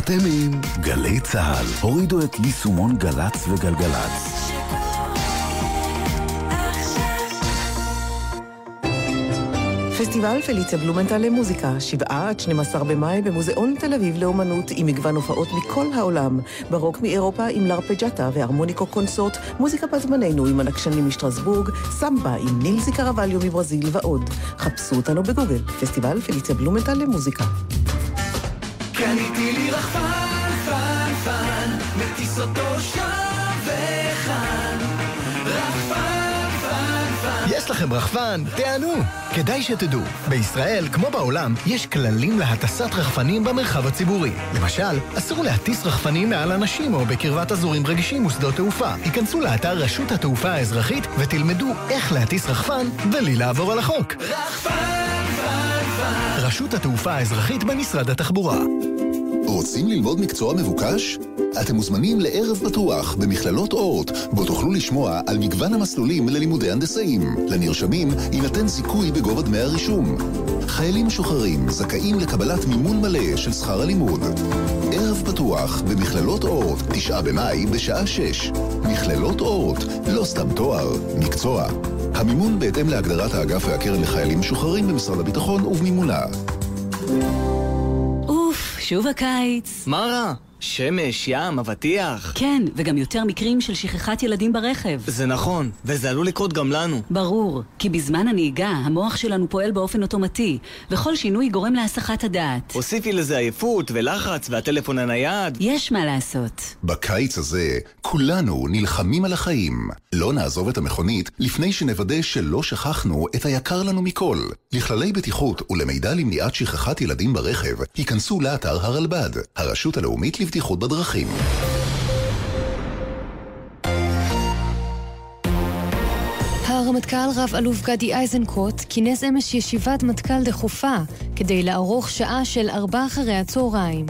אתם עם גלי צה"ל. הורידו את יישומון גל"צ וגלגלצ. פסטיבל פליציה בלומנטל למוזיקה, 7 עד 12 במאי במוזיאון תל אביב לאומנות עם מגוון הופעות מכל העולם. ברוק מאירופה עם לארפג'אטה והרמוניקו קונסורט, מוזיקה בת זמננו עם הנקשנים משטרסבורג, סמבה עם נילזי קרווליו מברזיל ועוד. חפשו אותנו בגוגל, פסטיבל פליציה בלומנטל למוזיקה. לכם רחפן? תענו! כדאי שתדעו, בישראל, כמו בעולם, יש כללים להטסת רחפנים במרחב הציבורי. למשל, אסור להטיס רחפנים מעל אנשים או בקרבת אזורים רגישים ושדות תעופה. היכנסו לאתר רשות התעופה האזרחית ותלמדו איך להטיס רחפן בלי לעבור על החוק. רחפן, פן, פן. רשות התעופה האזרחית במשרד התחבורה. רוצים ללמוד מקצוע מבוקש? אתם מוזמנים לערב פתוח במכללות אורט, בו תוכלו לשמוע על מגוון המסלולים ללימודי הנדסאים. לנרשמים יינתן זיכוי בגובה דמי הרישום. חיילים משוחררים זכאים לקבלת מימון מלא של שכר הלימוד. ערב פתוח במכללות אורט, תשעה במאי בשעה שש. מכללות אורט, לא סתם תואר, מקצוע. המימון בהתאם להגדרת האגף והקרן לחיילים משוחררים במשרד הביטחון ובמימונה. אוף, שוב הקיץ. מה רע? שמש, ים, אבטיח. כן, וגם יותר מקרים של שכחת ילדים ברכב. זה נכון, וזה עלול לקרות גם לנו. ברור, כי בזמן הנהיגה המוח שלנו פועל באופן אוטומטי, וכל שינוי גורם להסחת הדעת. הוסיפי לזה עייפות ולחץ והטלפון הנייד. יש מה לעשות. בקיץ הזה כולנו נלחמים על החיים. לא נעזוב את המכונית לפני שנוודא שלא שכחנו את היקר לנו מכל. לכללי בטיחות ולמידע למניעת שכחת ילדים ברכב, היכנסו לאתר הרלב"ד, הרשות הלאומית לבטיחות בדרכים. הרמטכ"ל רב-אלוף גדי איזנקוט כינס אמש ישיבת מטכ"ל דחופה כדי לערוך שעה של ארבע אחרי הצהריים.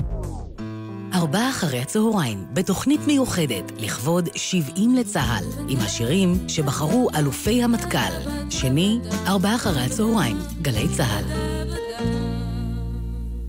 ארבע אחרי הצהריים, בתוכנית מיוחדת לכבוד 70 לצה"ל, עם השירים שבחרו אלופי המטכ"ל. שני, ארבע אחרי הצהריים, גלי צה"ל.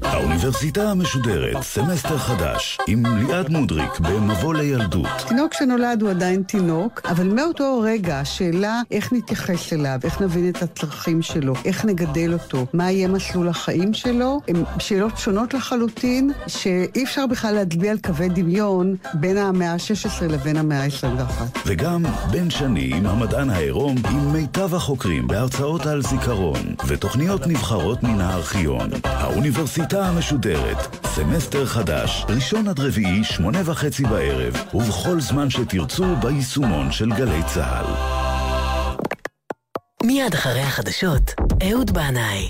האוניברסיטה המשודרת, סמסטר חדש, עם ליעד מודריק במבוא לילדות. תינוק שנולד הוא עדיין תינוק, אבל מאותו רגע השאלה איך נתייחס אליו, איך נבין את הצרכים שלו, איך נגדל אותו, מה יהיה מסלול החיים שלו, הן שאלות שונות לחלוטין, שאי אפשר בכלל להצביע על קווי דמיון בין המאה ה-16 לבין המאה ה-21. וגם בן שני עם המדען העירום, עם מיטב החוקרים בהרצאות על זיכרון, ותוכניות נבחרות מן הארכיון. האוניברסיטה המשודרת, סמסטר חדש, ראשון עד רביעי, שמונה וחצי בערב, ובכל זמן שתרצו ביישומון של גלי צה"ל. מיד אחרי החדשות, אהוד בנאי.